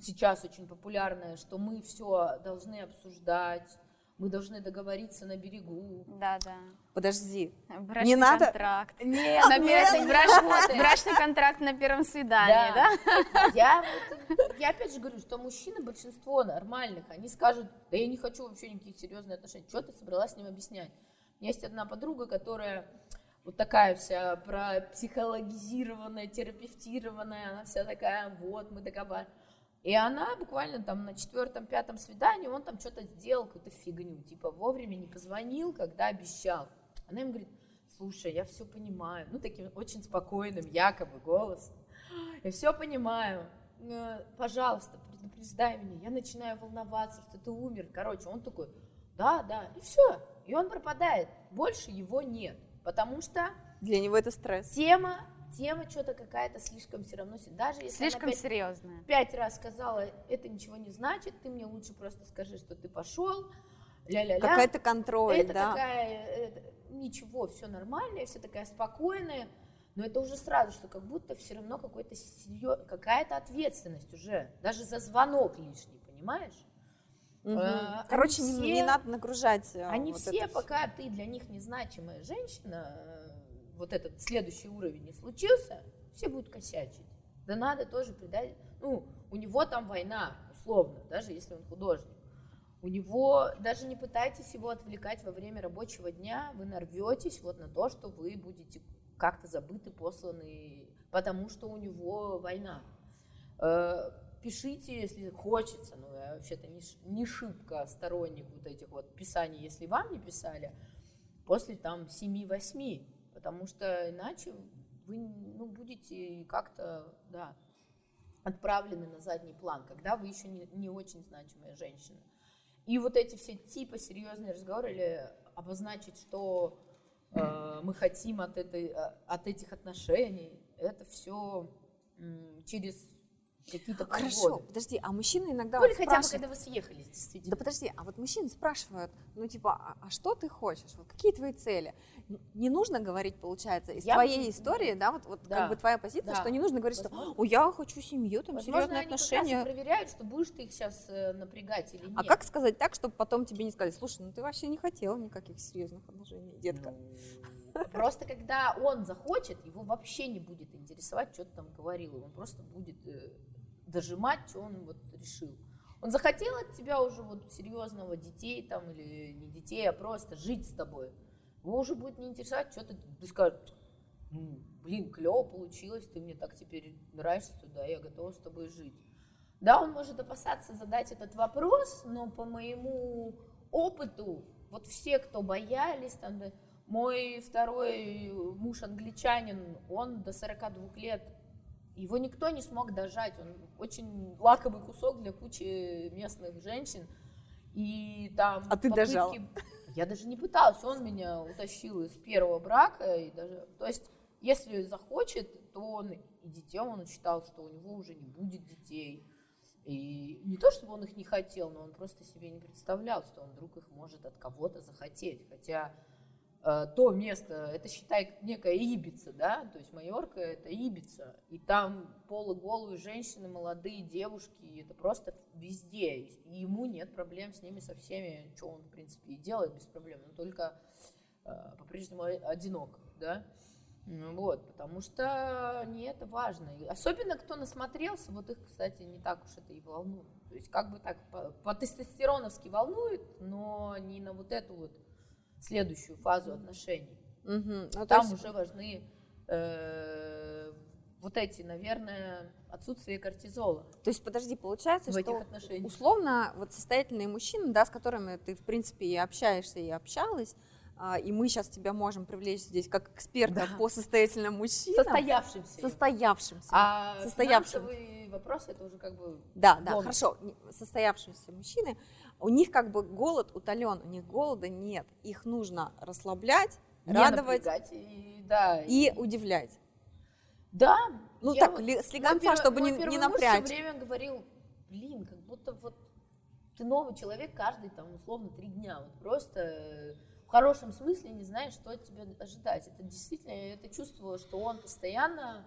сейчас очень популярная, что мы все должны обсуждать, мы должны договориться на берегу. Да, да. Подожди. Брачный не надо. контракт. Нет, на нет, брачный, брачный контракт на первом свидании, да? да? Я, вот, я опять же говорю, что мужчины, большинство нормальных, они скажут, да я не хочу вообще никаких серьезных отношений. Что ты собралась с ним объяснять? У меня есть одна подруга, которая вот такая вся про психологизированная, терапевтированная, она вся такая, вот, мы договариваемся. И она буквально там на четвертом-пятом свидании, он там что-то сделал, какую-то фигню, типа вовремя не позвонил, когда обещал. Она ему говорит, слушай, я все понимаю, ну таким очень спокойным якобы голосом, я все понимаю, э, пожалуйста, предупреждай меня, я начинаю волноваться, что ты умер. Короче, он такой, да, да, и все, и он пропадает, больше его нет, потому что... Для него это стресс. Тема тема что-то какая-то слишком все равно, даже если слишком она пять, серьезная. Пять раз сказала, это ничего не значит, ты мне лучше просто скажи, что ты пошел, ля-ля-ля. Какая-то контроль, это да? Такая, это, ничего, все нормально, все такая спокойная, но это уже сразу, что как будто все равно какой-то серьез, какая-то ответственность уже, даже за звонок лишний, понимаешь? Угу. А, Короче, не, все, не надо нагружать. Э, они вот все, пока ты для них незначимая женщина, вот этот следующий уровень не случился, все будут косячить. Да надо тоже придать, ну, у него там война, условно, даже если он художник. У него, даже не пытайтесь его отвлекать во время рабочего дня, вы нарветесь вот на то, что вы будете как-то забыты, посланы, потому что у него война. Э, пишите, если хочется, ну, я вообще-то не, не шибко сторонник вот этих вот писаний, если вам не писали, после там 7-8, потому что иначе вы ну, будете как-то, да, отправлены на задний план, когда вы еще не, не очень значимая женщина. И вот эти все типа серьезные разговоры или обозначить, что э, мы хотим от, этой, э, от этих отношений, это все через какие-то Хорошо, годы. подожди, а мужчины иногда ну, вот хотя бы, когда вы съехались, действительно. Да подожди, а вот мужчины спрашивают, ну типа, а, а что ты хочешь? Вот какие твои цели? Не нужно говорить, получается, из я твоей бы... истории, да, вот, вот да. как бы твоя позиция, да. что не нужно говорить, Возможно... что, о, я хочу семью, там, Возможно, серьезные они отношения. Раз проверяют, что будешь ты их сейчас э, напрягать или а нет. А как сказать так, чтобы потом тебе не сказали, слушай, ну ты вообще не хотела никаких серьезных отношений, детка? Ну, просто когда он захочет, его вообще не будет интересовать, что ты там говорила, он просто будет э, дожимать, что он вот решил. Он захотел от тебя уже вот серьезного детей там или не детей, а просто жить с тобой. Его уже будет не интересовать, что ты, ты скажешь, ну, блин, клево получилось, ты мне так теперь нравишься туда, я готова с тобой жить. Да, он может опасаться задать этот вопрос, но по моему опыту, вот все, кто боялись, там, мой второй муж англичанин, он до 42 лет, его никто не смог дожать, он очень лаковый кусок для кучи местных женщин, и там А ты попытки... дожал? Я даже не пыталась, он меня утащил из первого брака, и даже, то есть, если захочет, то он и детей, он считал, что у него уже не будет детей, и не то, чтобы он их не хотел, но он просто себе не представлял, что он вдруг их может от кого-то захотеть. Хотя то место, это считай некая Ибица, да, то есть Майорка это Ибица, и там полуголые женщины, молодые девушки, это просто везде, и ему нет проблем с ними со всеми, что он, в принципе, и делает без проблем, но только э, по-прежнему одинок, да. Ну вот, потому что не это важно. И особенно кто насмотрелся, вот их, кстати, не так уж это и волнует. То есть как бы так по-тестостероновски волнует, но не на вот эту вот следующую фазу отношений. Угу. Ну, Там есть... уже важны э, вот эти, наверное, отсутствие кортизола. То есть, подожди, получается, в что этих отношениях. условно вот состоятельные мужчины, да, с которыми ты, в принципе, и общаешься, и общалась, а, и мы сейчас тебя можем привлечь здесь как эксперта да. по состоятельным мужчинам. Состоявшимся. Состоявшимся. А состоявшим. вопрос это уже как бы... Да, да, хорошо. Состоявшиеся мужчины, у них как бы голод утолен, у них голода нет. Их нужно расслаблять, Не радовать и, да, и, и удивлять. Да. Ну так, вот, слегонца, чтобы не, не напрячь. Муж все время говорил, блин, как будто вот ты новый человек каждый там условно три дня. Вот просто хорошем смысле не знаешь, что от тебя ожидать. Это действительно, я это чувствовала, что он постоянно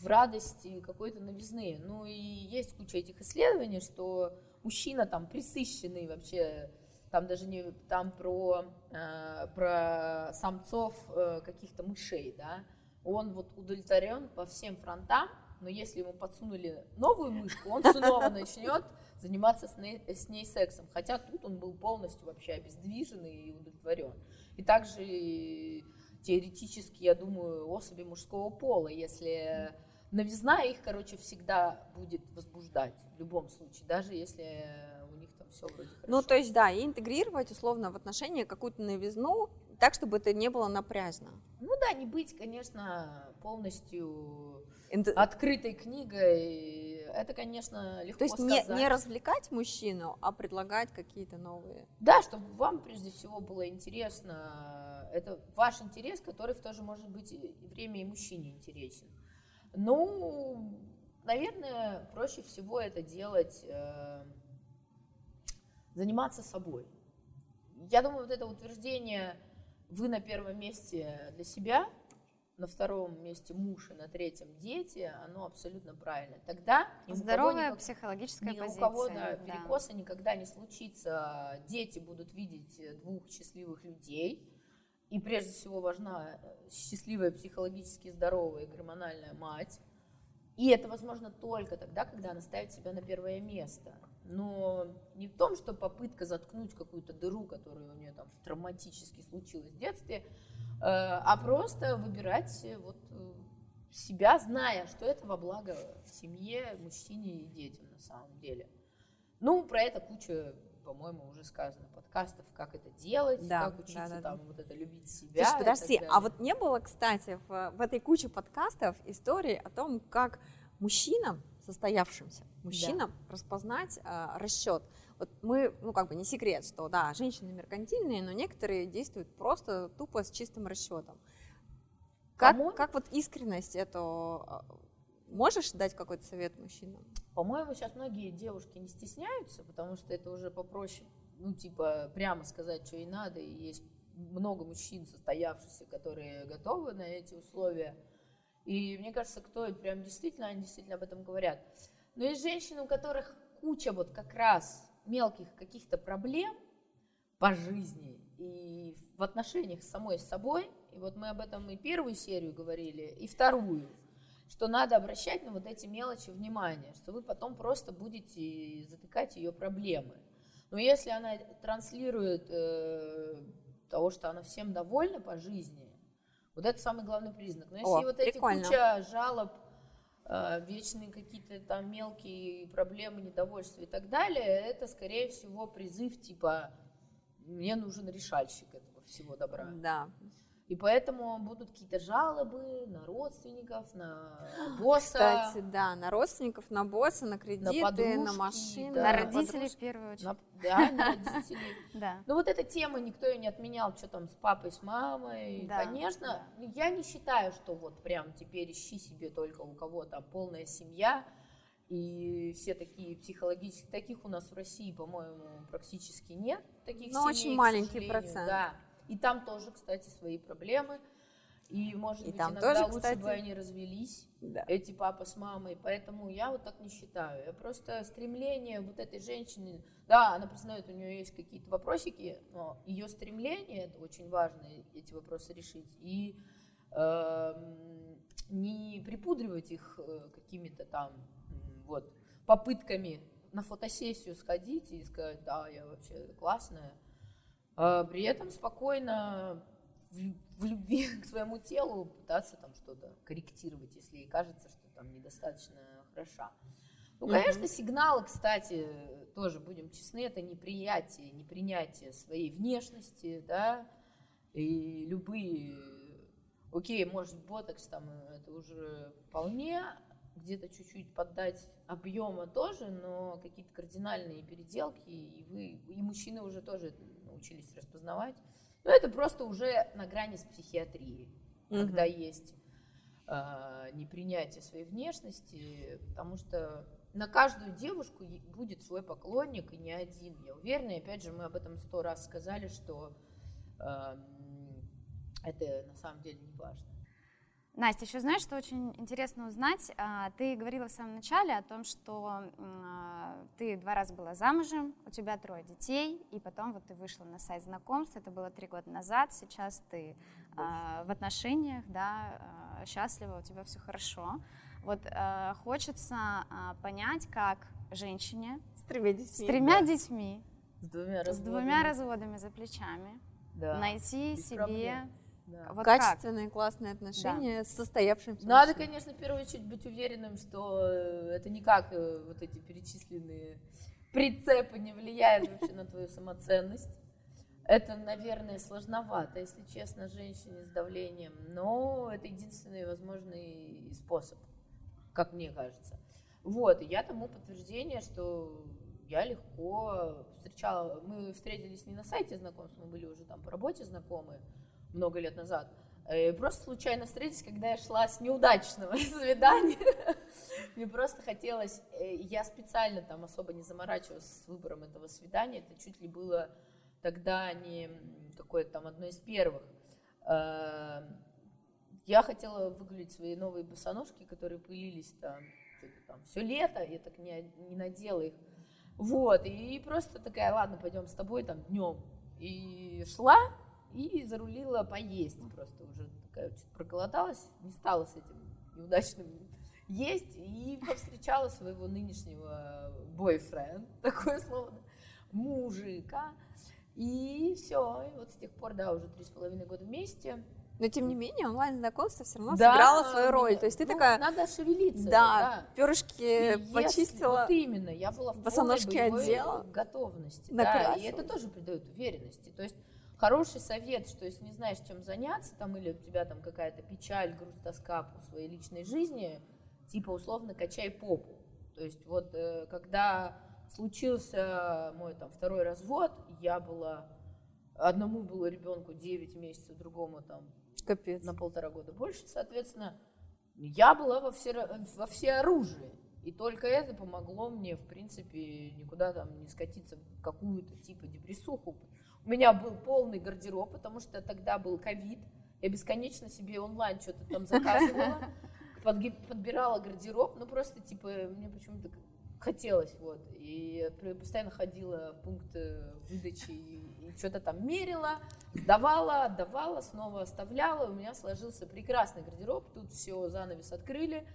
в радости какой-то новизны. Ну и есть куча этих исследований, что мужчина там присыщенный вообще, там даже не там про, э, про самцов э, каких-то мышей, да, он вот удовлетворен по всем фронтам, но если ему подсунули новую мышку, он снова начнет заниматься с ней, с ней сексом. Хотя тут он был полностью вообще обездвижен и удовлетворен. И также теоретически, я думаю, особи мужского пола, если новизна их, короче, всегда будет возбуждать в любом случае, даже если у них там все вроде хорошо. Ну, то есть, да, и интегрировать условно в отношения какую-то новизну, так, чтобы это не было напряжно. Ну да, не быть, конечно, полностью Инт... открытой книгой. Это, конечно, легко То есть сказать. Не, не развлекать мужчину, а предлагать какие-то новые. Да, чтобы вам прежде всего было интересно. Это ваш интерес, который в то же может быть и время и мужчине интересен. Ну, наверное, проще всего это делать, э, заниматься собой. Я думаю, вот это утверждение вы на первом месте для себя, на втором месте муж и на третьем дети, оно абсолютно правильно. Тогда здоровая никак, психологическая ни позиция. у кого да, перекоса да. никогда не случится. Дети будут видеть двух счастливых людей. И прежде всего важна э, счастливая, психологически здоровая, гормональная мать. И это возможно только тогда, когда она ставит себя на первое место но не в том, что попытка заткнуть какую-то дыру, которая у нее там травматически случилась в детстве, э, а просто выбирать э, вот себя, зная, что это во благо семье, мужчине и детям на самом деле. Ну, про это куча, по-моему, уже сказано, подкастов, как это делать, да, как учиться да, да, там да. вот это любить себя. Слушай, подожди, а вот не было, кстати, в, в этой куче подкастов истории о том, как мужчинам состоявшимся мужчинам да. распознать а, расчет. Вот мы, ну как бы не секрет, что да, женщины меркантильные, но некоторые действуют просто тупо с чистым расчетом. Как, как вот искренность это а, можешь дать какой-то совет мужчинам? По-моему, сейчас многие девушки не стесняются, потому что это уже попроще, ну типа прямо сказать, что и надо, и есть много мужчин состоявшихся, которые готовы на эти условия. И мне кажется, кто прям действительно, они действительно об этом говорят. Но есть женщины, у которых куча вот как раз мелких каких-то проблем по жизни и в отношениях с самой собой. И вот мы об этом и первую серию говорили, и вторую, что надо обращать на вот эти мелочи внимание, что вы потом просто будете затыкать ее проблемы. Но если она транслирует э, того, что она всем довольна по жизни, Вот это самый главный признак. Но если О, вот прикольно. эти куча жалоб, э, вечные какие-то там мелкие проблемы, недовольства и так далее, это, скорее всего, призыв типа «мне нужен решальщик этого всего добра». Да. И поэтому будут какие-то жалобы на родственников, на босса. Кстати, да, на родственников, на босса, на кредиты, на, подружки, машины. да, На на родителей подружки, в первую очередь. на- да, на родителей. Да. Ну вот эта тема никто ее не отменял, что там с папой, с мамой. Да, Конечно, я не считаю, что вот прям теперь ищи себе только у кого там полная семья. И все такие психологически, таких у нас в России, по-моему, практически нет. Таких Но семей, очень маленький процент. Да. И там тоже, кстати, свои проблемы. И, может И быть, там иногда тоже, лучше кстати. бы они развелись Да. эти папа с мамой, поэтому я вот так не считаю. Я просто стремление вот этой женщины, да, она признает, у нее есть какие-то вопросики, но ее стремление, это очень важно, эти вопросы решить, и эм, не припудривать их э, какими-то там вот попытками на фотосессию сходить и сказать, да, я вообще классная, при этом спокойно в, любви к своему телу пытаться там что-то корректировать, если ей кажется, что там недостаточно хороша. Ну, конечно, сигналы, кстати, тоже будем честны, это неприятие, непринятие своей внешности, да, и любые, окей, может, ботокс там, это уже вполне, где-то чуть-чуть поддать объема тоже, но какие-то кардинальные переделки, и вы, и мужчины уже тоже научились распознавать. Но это просто уже на грани с психиатрией, Мгм. когда есть а, непринятие своей внешности, потому что на каждую девушку будет свой поклонник и не один. Я уверена, и опять же мы об этом сто раз сказали, что м, это на самом деле не важно. Настя, еще знаешь, что очень интересно узнать? А, Ты говорила в самом начале о том, что а, ты два раза была замужем, у тебя трое детей, и потом вот ты вышла на сайт знакомств, это было три года назад, сейчас ты а, в отношениях, да, счастлива, у тебя все хорошо. Вот хочется понять, как женщине С тремя с детьми. тремя да. детьми, С двумя с двумя разводами за плечами, Да, найти без себе проблем. Да. вот как? Качественные, классные отношения с состоявшимся. Надо, мужчиной. конечно, в первую очередь быть уверенным, что э, это никак э, вот эти перечисленные прицепы не влияют вообще на твою самоценность. Это, наверное, сложновато, если честно, женщине с давлением, но это единственный возможный способ, как мне кажется. Вот, и я тому подтверждение, что я легко встречала, мы встретились не на сайте знакомств, мы были уже там по работе знакомы много лет назад, Э, Просто случайно встретились, когда я шла с неудачного свидания. Мне просто хотелось, э, я специально там особо не заморачивалась с выбором этого свидания, это чуть ли было тогда не какое-то там одно из первых. Э, Я хотела выгулить свои новые босоножки, которые пылились там, что-то там все лето, я так не, не надела их. Вот, и просто такая, ладно, пойдем с тобой там днем. И шла, и зарулила поесть просто уже такая чуть проголодалась, не стала с этим неудачным есть и повстречала своего нынешнего бойфренд, такое слово, да, мужика. И все, и вот с тех пор, да, уже три с половиной года вместе. Но тем не менее, онлайн-знакомство все равно Да, сыграло свою роль. То есть ты ну, такая, Надо шевелиться. да, И перышки если- почистила. Вот именно, я была в полной одела, готовности. Да, и это тоже придает уверенности. То есть хороший совет, что если не знаешь, чем заняться, там, или у тебя там какая-то печаль, грусть, тоска по своей личной жизни, типа условно качай попу. То есть вот э, когда случился мой там второй развод, я была одному было ребенку 9 месяцев, другому там Капец. на полтора года больше, соответственно, я была во, все, во всеоружии. И только это помогло мне, в принципе, никуда там не скатиться в какую-то типа депрессуху. У меня был полный гардероб, потому что тогда был ковид. Я бесконечно себе онлайн что-то там заказывала, подбирала гардероб, ну просто типа мне почему-то хотелось вот. И постоянно ходила в пункт выдачи и, и что-то там мерила, сдавала, отдавала, снова оставляла. У меня сложился прекрасный гардероб. Тут все занавес открыли.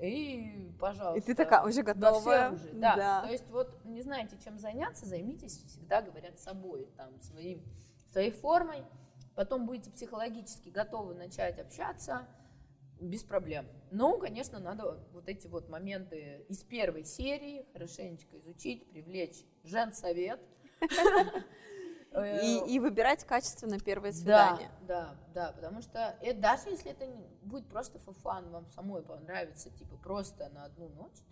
И, пожалуйста. И ты такая уже во готовая. всеоружии, Да. Да. То есть вот не знаете, чем заняться, займитесь, всегда говорят собой, там, своим, своей формой. потом будете психологически готовы начать общаться, без проблем. Но, конечно, надо вот эти вот моменты из первой серии хорошенечко изучить, привлечь женсовет. И, и выбирать качественно первое свидание. Да, да, да, потому что это, даже если это будет просто фуфан, вам самой понравится, типа просто на одну ночь,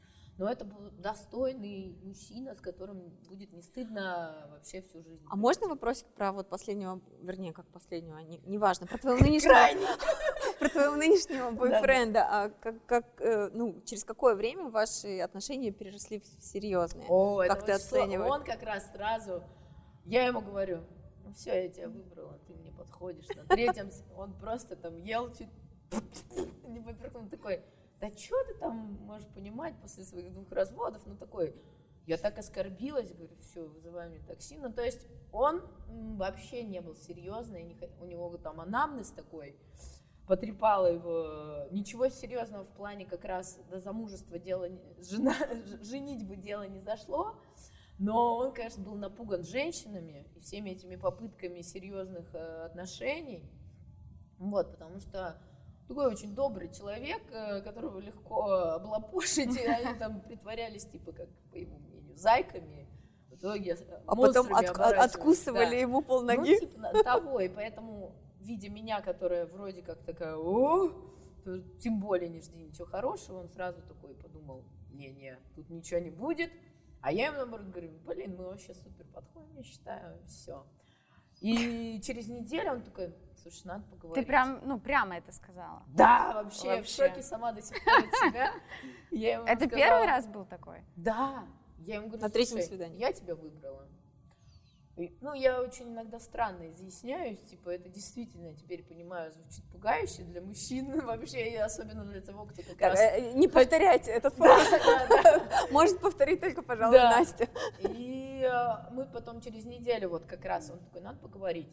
но это был достойный мужчина, с которым будет не стыдно вообще всю жизнь. А можно вопросик про вот последнего, вернее, как последнего, не, неважно, про твоего нынешнего, про твоего нынешнего бойфренда, а как, как, э, ну, через какое время ваши отношения переросли в серьезные? О, как ты оцениваешь? Он как раз сразу, я ему говорю, ну все, я тебя выбрала, ты мне подходишь. На третьем он просто там ел чуть, не он такой, да что ты там можешь понимать после своих двух разводов, ну такой, я так оскорбилась, говорю, все, вызываем мне такси. Ну, то есть он вообще не был серьезный, у него там анамнез такой, потрепала его, ничего серьезного в плане как раз до замужества дело, жена, женить бы дело не зашло, но он, конечно, был напуган женщинами и всеми этими попытками серьезных э, отношений, вот, потому что такой очень добрый человек, э, которого легко облапошить, и они там притворялись, типа, как, по его мнению, зайками, в итоге А потом от, откусывали да. ему полноги? Ну, типа того, и поэтому, видя меня, которая вроде как такая, о, тем более не жди ничего хорошего, он сразу такой подумал, не-не, тут ничего не будет, а я ему, наоборот, говорю, блин, мы вообще супер подходим, я считаю, все. И через неделю он такой, слушай, надо поговорить. Ты прям, ну, прямо это сказала? Да, вообще, вообще. в шоке сама до сих пор от себя. это сказала, первый раз был такой? Да. Я ему говорю, На третьем свидании. я тебя выбрала. Ну, я очень иногда странно изъясняюсь, типа, это действительно, теперь понимаю, звучит пугающе для мужчин вообще, и особенно для того, кто как раз... Э, не повторяйте этот фраз. Может повторить только, пожалуй, Настя. И э, мы потом через неделю, вот как раз, он такой, надо поговорить.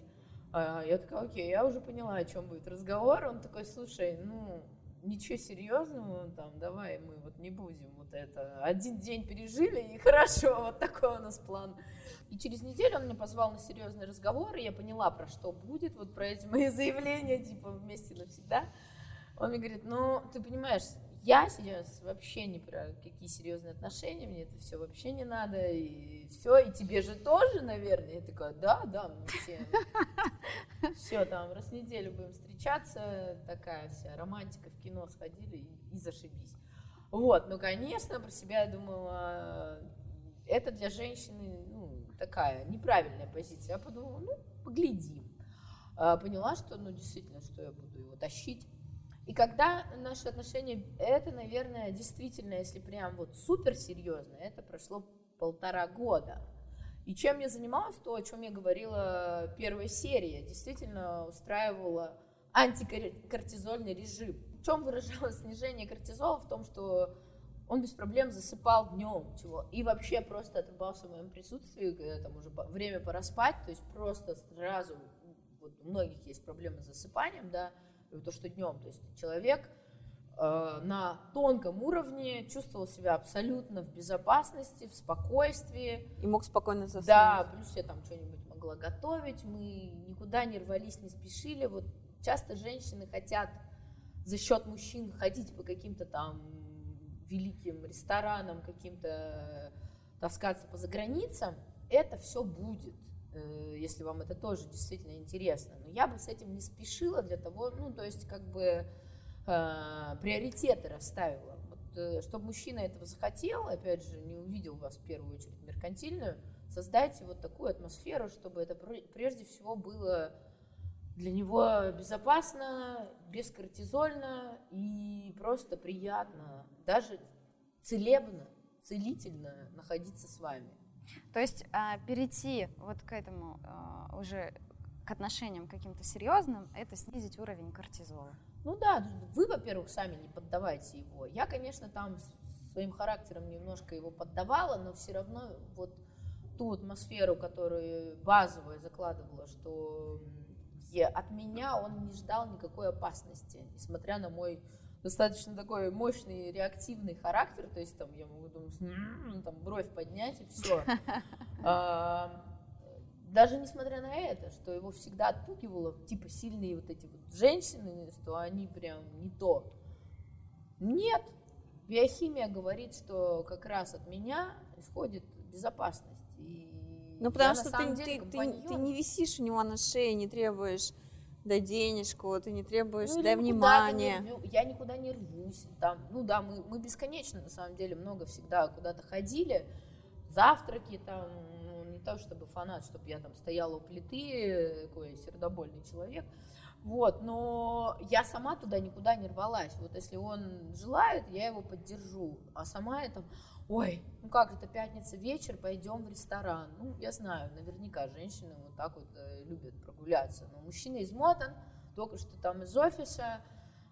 А я такая, окей, я уже поняла, о чем будет разговор. Он такой, слушай, ну, ничего серьезного, там, давай мы вот не будем вот это. Один день пережили, и хорошо, вот такой у нас план. И через неделю он меня позвал на серьезный разговор, и я поняла, про что будет, вот про эти мои заявления, типа, вместе навсегда. Он мне говорит, ну, ты понимаешь, я сейчас вообще не про какие серьезные отношения, мне это все вообще не надо, и все, и тебе же тоже, наверное. Я такая, да, да, мы все, все там раз в неделю будем встречаться, такая вся романтика в кино сходили и, и зашибись. Вот, ну, конечно, про себя я думала, это для женщины, ну, такая неправильная позиция. Я подумала, ну, поглядим. А, поняла, что, ну, действительно, что я буду его тащить. И когда наши отношения, это, наверное, действительно, если прям вот супер серьезно, это прошло полтора года. И чем я занималась, то, о чем я говорила первой серии, действительно устраивала антикортизольный режим. В чем выражалось снижение кортизола? В том, что он без проблем засыпал днем, чего, и вообще просто отрубался в моем присутствии, когда там уже время пора спать, то есть просто сразу, вот у многих есть проблемы с засыпанием, да, то, что днем, то есть человек э, на тонком уровне чувствовал себя абсолютно в безопасности, в спокойствии. И мог спокойно заснуть. Да, плюс я там что-нибудь могла готовить, мы никуда не рвались, не спешили. Вот часто женщины хотят за счет мужчин ходить по каким-то там великим ресторанам, каким-то таскаться по заграницам. Это все будет. Э, если вам это тоже действительно интересно. Но я бы с этим не спешила для того, ну, то есть как бы э, приоритеты расставила. Вот, э, чтобы мужчина этого захотел, опять же, не увидел вас в первую очередь меркантильную, создайте вот такую атмосферу, чтобы это прежде всего было для него безопасно, бескортизольно и просто приятно, даже целебно, целительно находиться с вами. То есть а, перейти вот к этому а, уже к отношениям каким-то серьезным, это снизить уровень кортизола. Ну да, вы, во-первых, сами не поддавайте его. Я, конечно, там своим характером немножко его поддавала, но все равно вот ту атмосферу, которую базовая закладывала, что от меня он не ждал никакой опасности, несмотря на мой достаточно такой мощный реактивный характер, то есть там я могу думать, там бровь поднять и все. Даже несмотря на это, что его всегда отпугивало, типа сильные вот эти вот женщины, что они прям не то. Нет, биохимия говорит, что как раз от меня исходит безопасность. И ну, потому я, что ты, деле, ты, ты, ты не висишь у него на шее, не требуешь дай денежку, ты не требуешь, ну, дай внимания. Не, я никуда не рвусь. Там, ну да, мы, мы бесконечно, на самом деле, много всегда куда-то ходили, завтраки там, ну, не то чтобы фанат, чтобы я там стояла у плиты, такой сердобольный человек, вот, но я сама туда никуда не рвалась. Вот если он желает, я его поддержу. А сама я там, ой, ну как это пятница вечер, пойдем в ресторан. Ну, я знаю, наверняка женщины вот так вот э, любят прогуляться. Но мужчина измотан, только что там из офиса.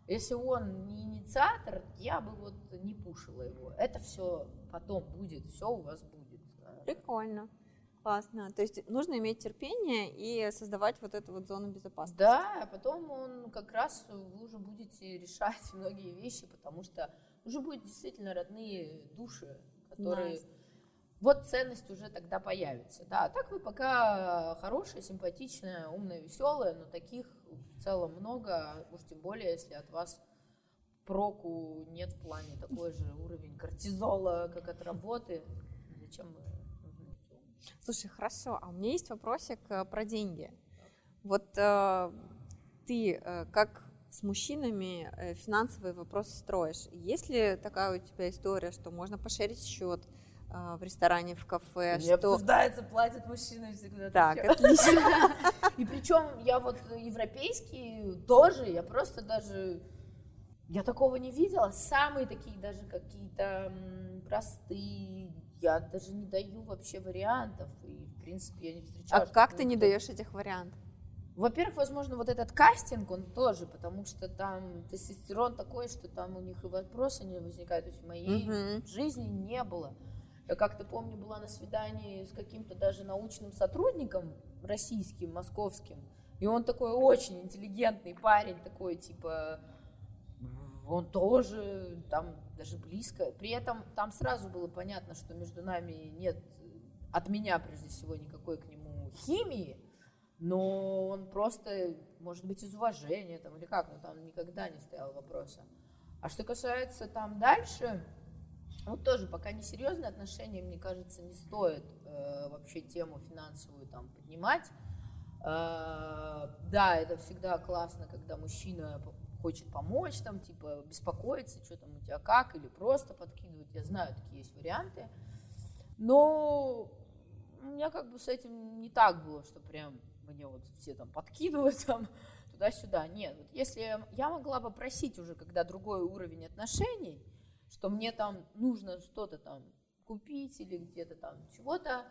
Если он не инициатор, я бы вот не пушила его. Это все потом будет, все у вас будет. Прикольно. Классно. То есть нужно иметь терпение и создавать вот эту вот зону безопасности. Да, а потом он как раз вы уже будете решать многие вещи, потому что уже будут действительно родные души, которые nice. вот ценность уже тогда появится. Да, а так вы пока хорошая, симпатичная, умная, веселая, но таких в целом много, уж тем более, если от вас проку нет в плане такой же уровень кортизола, как от работы. Зачем вы Слушай, хорошо, а у меня есть вопросик э, про деньги. Вот э, ты э, как с мужчинами э, финансовые вопросы строишь? Есть ли такая у тебя история, что можно пошерить счет э, в ресторане, в кафе? Не что... обсуждается, платят мужчины всегда. Так, отлично. И причем я вот европейский тоже, я просто даже... Я такого не видела. Самые такие даже какие-то простые я даже не даю вообще вариантов, и, в принципе, я не встречала. А как ты не даешь этих вариантов? Во-первых, возможно, вот этот кастинг, он тоже, потому что там тестостерон такой, что там у них и вопросы не возникают. То есть в моей uh жизни не было. Я как-то помню, была на свидании с каким-то даже научным сотрудником российским, московским, и он такой очень интеллигентный парень, такой типа он тоже там даже близко. При этом там сразу было понятно, что между нами нет от меня прежде всего никакой к нему химии, но он просто, может быть, из уважения там или как, но там никогда не стоял вопроса. А что касается там дальше, ну тоже пока не серьезные отношения, мне кажется, не стоит э, вообще тему финансовую там поднимать. Э, да, это всегда классно, когда мужчина хочет помочь, там, типа, беспокоиться, что там у тебя как, или просто подкидывать. Я знаю, такие есть варианты. Но у меня как бы с этим не так было, что прям мне вот все там подкидывают там туда-сюда. Нет, вот если я могла бы просить уже, когда другой уровень отношений, что мне там нужно что-то там купить или где-то там чего-то,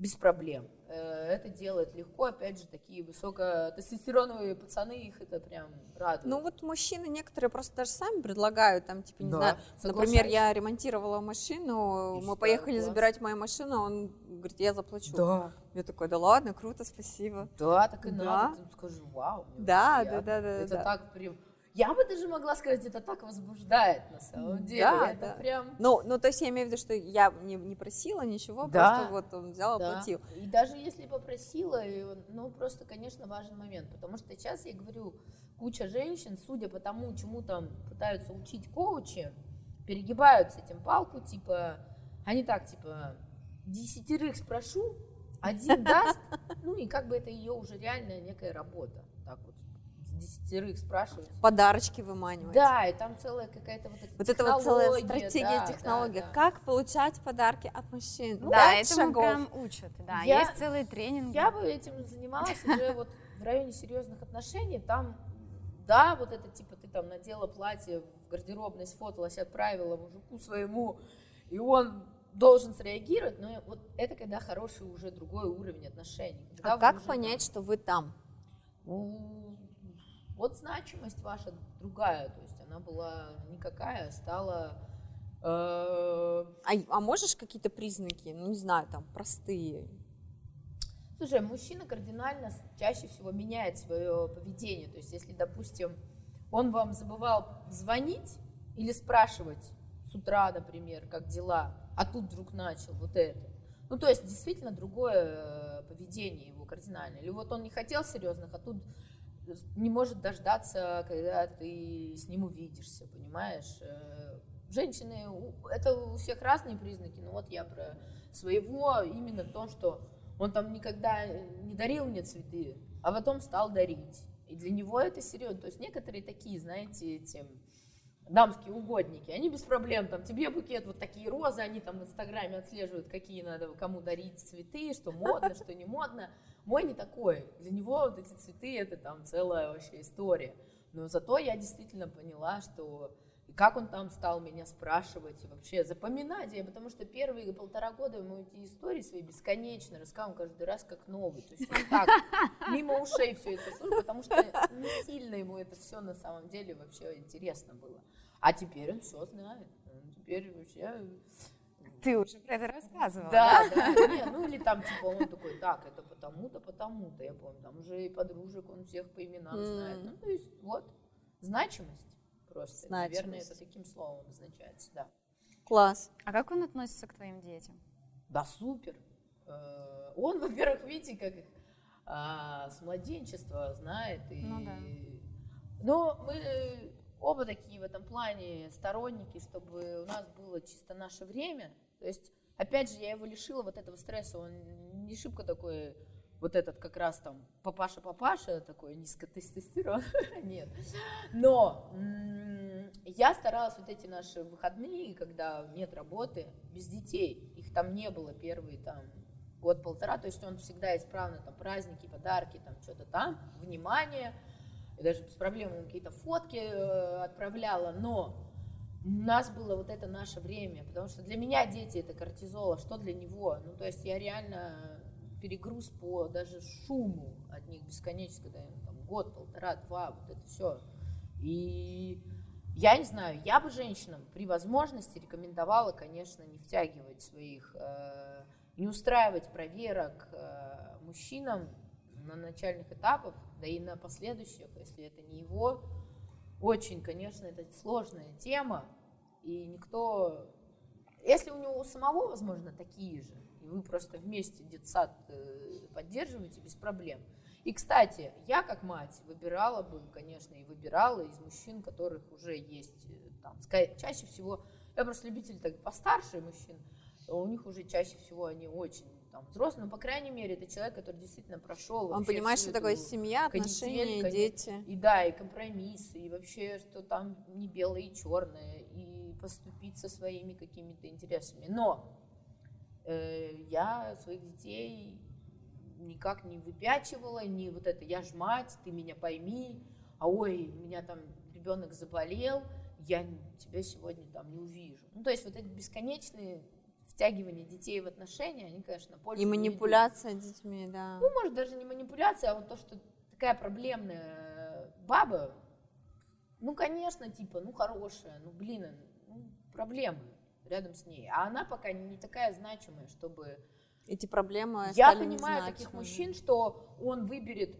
без проблем. Э, это делает легко, опять же, такие высокотестостероновые пацаны, их это прям радует. Ну вот мужчины некоторые просто даже сами предлагают, там, типа, не да, знаю, например, я ремонтировала машину, И мы поехали класс. забирать мою машину, он говорит, я заплачу. Да. Я такой, да ладно, круто, спасибо. Да, так и да. надо, ты скажи, вау. Да, да, да, да. Это да. так прям я бы даже могла сказать, это так возбуждает на самом деле. Да, это да. прям. Ну, ну, то есть я имею в виду, что я не, не просила ничего, да, просто вот он взял, да. оплатил. И даже если попросила, ну, просто, конечно, важен момент, потому что сейчас я говорю, куча женщин, судя по тому, чему там пытаются учить коучи, перегибают с этим палку, типа, они так, типа, десятерых спрошу, один даст, ну и как бы это ее уже реальная некая работа, так вот десятерых спрашивать. Подарочки выманивать. Да, и там целая какая-то вот эта Вот это вот целая стратегия, да, технология. Да, да. Как получать подарки от мужчин. Ну, да, этому прям учат. Да, я, есть целые тренинги. Я бы этим занималась уже вот в районе серьезных отношений. Там, да, вот это типа ты там надела платье в гардеробной, сфоталась, отправила мужику своему, и он должен среагировать, но вот это когда хороший уже другой уровень отношений. А как понять, там, что вы там? Вот значимость ваша другая, то есть она была никакая, стала... Э... А, а можешь какие-то признаки, ну не знаю, там простые? Слушай, мужчина кардинально чаще всего меняет свое поведение. То есть, если, допустим, он вам забывал звонить или спрашивать с утра, например, как дела, а тут вдруг начал вот это, Ну, то есть, действительно, другое поведение его кардинальное. Или вот он не хотел серьезных, а тут не может дождаться, когда ты с ним увидишься, понимаешь? Э, женщины, это у всех разные признаки, но вот я про своего именно то, что он там никогда не дарил мне цветы, а потом стал дарить. И для него это серьезно. То есть некоторые такие, знаете, эти дамские угодники, они без проблем, там, тебе букет, вот такие розы, они там в Инстаграме отслеживают, какие надо кому дарить цветы, что модно, что не модно. Мой не такой. Для него вот эти цветы это там целая вообще история. Но зато я действительно поняла, что и как он там стал меня спрашивать и вообще запоминать, я, потому что первые полтора года ему эти истории свои бесконечно рассказывал каждый раз как новый. То есть он так мимо ушей все это слушал, потому что не сильно ему это все на самом деле вообще интересно было. А теперь он все знает. Теперь вообще ты уже про это рассказывала. Да, да, да не, ну или там типа он такой, так, это потому-то, потому-то, я помню, там уже и подружек он всех по именам mm. знает. Ну, то есть вот, значимость просто. Значимость. Наверное, это таким словом обозначается, да. Класс. А как он относится к твоим детям? Да, супер. Э, он, во-первых, видите, как а, с младенчества знает. И... Ну да. Но мы оба такие в этом плане сторонники, чтобы у нас было чисто наше время. То есть, опять же, я его лишила вот этого стресса. Он не шибко такой, вот этот как раз там папаша-папаша, такой низкотестостерон. Нет. Но я старалась вот эти наши выходные, когда нет работы, без детей, их там не было первые там год-полтора, то есть он всегда исправно, там, праздники, подарки, там, что-то там, внимание, и даже без проблем какие-то фотки э, отправляла, но у нас было вот это наше время, потому что для меня дети это кортизол, а что для него? Ну, то есть я реально перегруз по даже шуму от них бесконечно, когда им там год, полтора, два, вот это все. И я не знаю, я бы женщинам при возможности рекомендовала, конечно, не втягивать своих, э, не устраивать проверок э, мужчинам на начальных этапах, да и на последующих, если это не его. Очень, конечно, это сложная тема, и никто... Если у него у самого, возможно, такие же, и вы просто вместе детсад э, поддерживаете без проблем. И, кстати, я как мать выбирала бы, конечно, и выбирала из мужчин, которых уже есть э, там, чаще всего, я просто любитель так постарше мужчин, у них уже чаще всего они очень там, взрослый, но, по крайней мере, это человек, который действительно прошел. Он понимает, что такое семья, отношения, дети. И да, и компромиссы, и вообще, что там не белое и черное, и поступить со своими какими-то интересами. Но э, я своих детей никак не выпячивала, не вот это «я ж мать, ты меня пойми», а «ой, у меня там ребенок заболел, я тебя сегодня там не увижу». Ну, то есть вот эти бесконечные втягивание детей в отношения, они, конечно, пользу И манипуляция детьми, да. Ну, может, даже не манипуляция, а вот то, что такая проблемная баба, ну, конечно, типа, ну, хорошая, ну, блин, ну, проблемы рядом с ней. А она пока не такая значимая, чтобы... Эти проблемы Я понимаю таких мужчин, что он выберет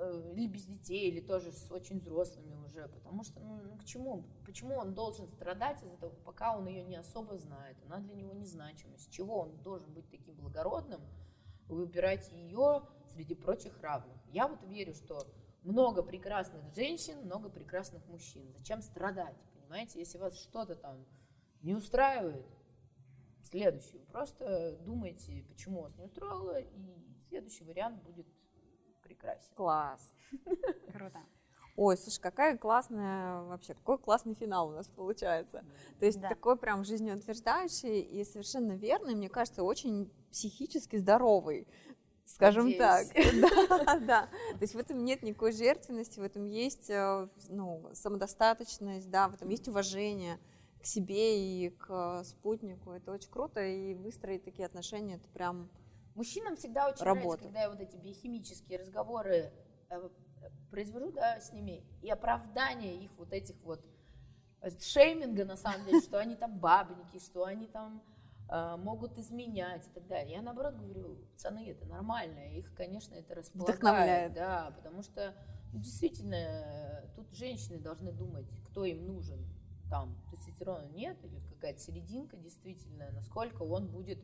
э, или без детей, или тоже с очень взрослыми уже, потому что, ну, ну к чему, почему он должен страдать из-за того, пока он ее не особо знает, она для него незначима, с чего он должен быть таким благородным, выбирать ее среди прочих равных. Я вот верю, что много прекрасных женщин, много прекрасных мужчин. Зачем страдать, понимаете? Если вас что-то там не устраивает, следующий. Просто думайте, почему вас не устроило, и следующий вариант будет прекрасен. Класс. Круто. Ой, слушай, какая классная вообще, какой классный финал у нас получается. То есть да. такой прям жизнеутверждающий и совершенно верный, мне кажется, очень психически здоровый скажем Надеюсь. так. да, да. То есть в этом нет никакой жертвенности, в этом есть э, ну, самодостаточность, да, в этом есть уважение к себе и к спутнику. Это очень круто, и выстроить такие отношения, это прям Мужчинам всегда очень работа. нравится, когда я вот эти биохимические разговоры э, произвожу да, с ними, и оправдание их вот этих вот э, шейминга, на самом деле, что они там бабники, что они там э, могут изменять и так далее. Я наоборот говорю, пацаны, это нормально, их, конечно, это располагает. Да, потому что ну, действительно тут женщины должны думать, кто им нужен. Там тестостерона нет или какая-то серединка действительно, насколько он будет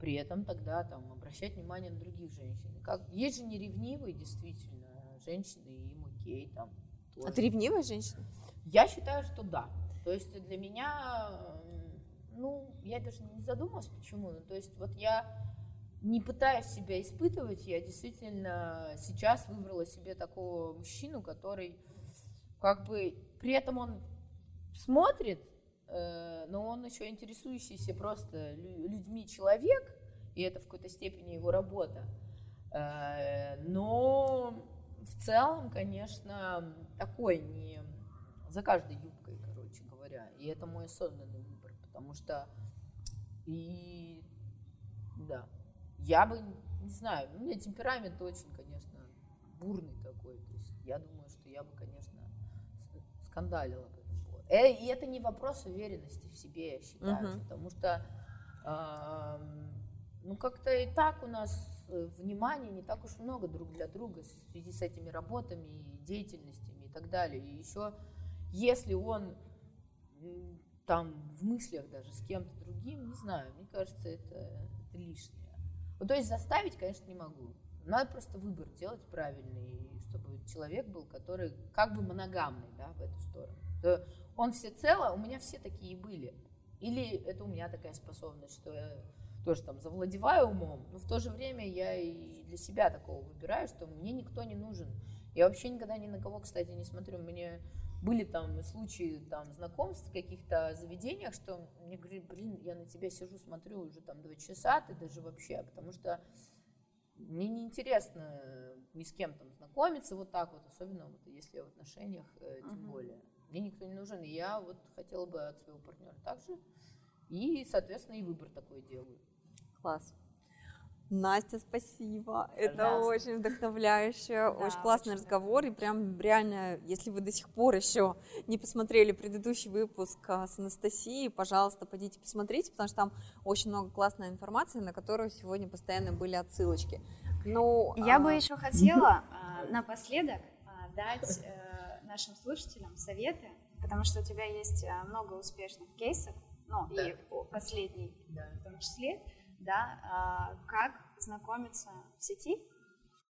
при этом тогда там обращать внимание на других женщин. Как, есть же неревнивые, действительно, женщины, и им окей, там. Тоже. А ты ревнивая женщина? Я считаю, что да. То есть для меня, ну, я даже не задумалась, почему. Ну, то есть вот я не пытаясь себя испытывать, я действительно сейчас выбрала себе такого мужчину, который как бы при этом он смотрит, э, но он еще интересующийся просто людьми человек, и это в какой-то степени его работа. Э, но в целом, конечно, такой не за каждой юбкой, короче говоря. И это мой осознанный выбор, потому что и да, я бы, не знаю, у меня темперамент очень, конечно, бурный такой. То есть я думаю, что я бы, конечно, скандалила бы. Э, и это не вопрос уверенности в себе, я считаю, uh-huh. потому что э, ну как-то и так у нас внимания не так уж много друг для друга в связи с этими работами и деятельностями и так далее. И еще, если он там в мыслях даже с кем-то другим, не знаю, мне кажется, это, это лишнее. Ну, то есть заставить, конечно, не могу. Надо просто выбор делать правильный, чтобы человек был, который как бы моногамный, да, в эту сторону. То он всецело, у меня все такие были. Или это у меня такая способность, что я тоже там завладеваю умом, но в то же время я и для себя такого выбираю, что мне никто не нужен. Я вообще никогда ни на кого, кстати, не смотрю. Мне были там случаи там знакомств в каких-то заведениях, что мне говорили, блин, я на тебя сижу, смотрю уже там два часа, ты даже вообще, потому что мне неинтересно ни с кем там знакомиться вот так вот, особенно вот если я в отношениях, э, тем uh-huh. более. Мне никто не нужен, и я вот хотела бы от своего партнера также, и, соответственно, и выбор такой делаю. Класс. Настя, спасибо. Пожалуйста. Это очень вдохновляюще, да, очень классный очень разговор. И прям реально, если вы до сих пор еще не посмотрели предыдущий выпуск а, с Анастасией, пожалуйста, пойдите посмотрите, потому что там очень много классной информации, на которую сегодня постоянно были отсылочки. Ну, Я а... бы еще хотела а, напоследок а, дать а, нашим слушателям советы, потому что у тебя есть а, много успешных кейсов, ну да. и последний да. в том числе да, а, как знакомиться в сети.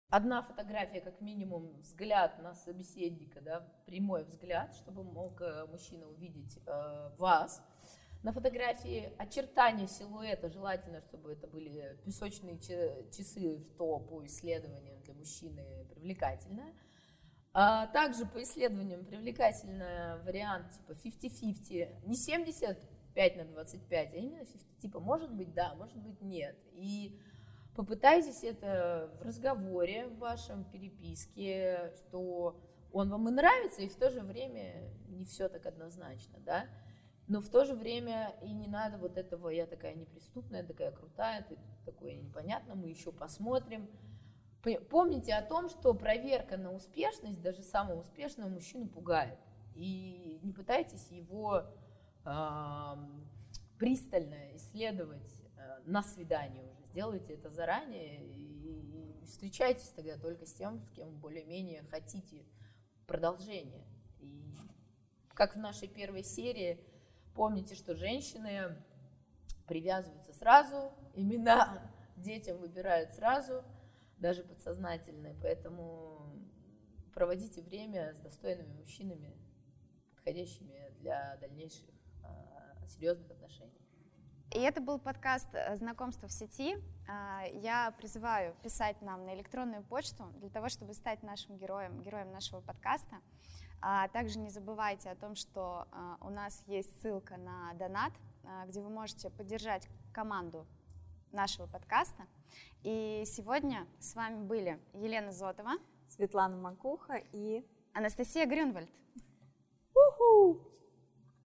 Одна фотография, как минимум, взгляд на собеседника, да, прямой взгляд, чтобы мог э, мужчина увидеть э, вас. На фотографии очертания силуэта, желательно, чтобы это были песочные часы, что по исследованиям для мужчины привлекательно. А также по исследованиям привлекательный вариант типа 50-50, не 70 5 на 25, а именно 50, типа, может быть, да, может быть, нет. И попытайтесь это в разговоре в вашем переписке, что он вам и нравится, и в то же время не все так однозначно, да. Но в то же время и не надо вот этого, я такая неприступная, такая крутая, ты такое непонятно, мы еще посмотрим. Помните о том, что проверка на успешность даже самого успешного мужчину пугает. И не пытайтесь его пристально исследовать э, на свидании уже. Сделайте это заранее и встречайтесь тогда только с тем, с кем более-менее хотите продолжение. И как в нашей первой серии, помните, что женщины привязываются сразу, имена детям выбирают сразу, даже подсознательные, поэтому проводите время с достойными мужчинами, подходящими для дальнейших серьезных отношений. И это был подкаст э, «Знакомство в сети». А, я призываю писать нам на электронную почту для того, чтобы стать нашим героем, героем нашего подкаста. А также не забывайте о том, что а, у нас есть ссылка на донат, а, где вы можете поддержать команду нашего подкаста. И сегодня с вами были Елена Зотова, Светлана Макуха и Анастасия Грюнвальд. Уху!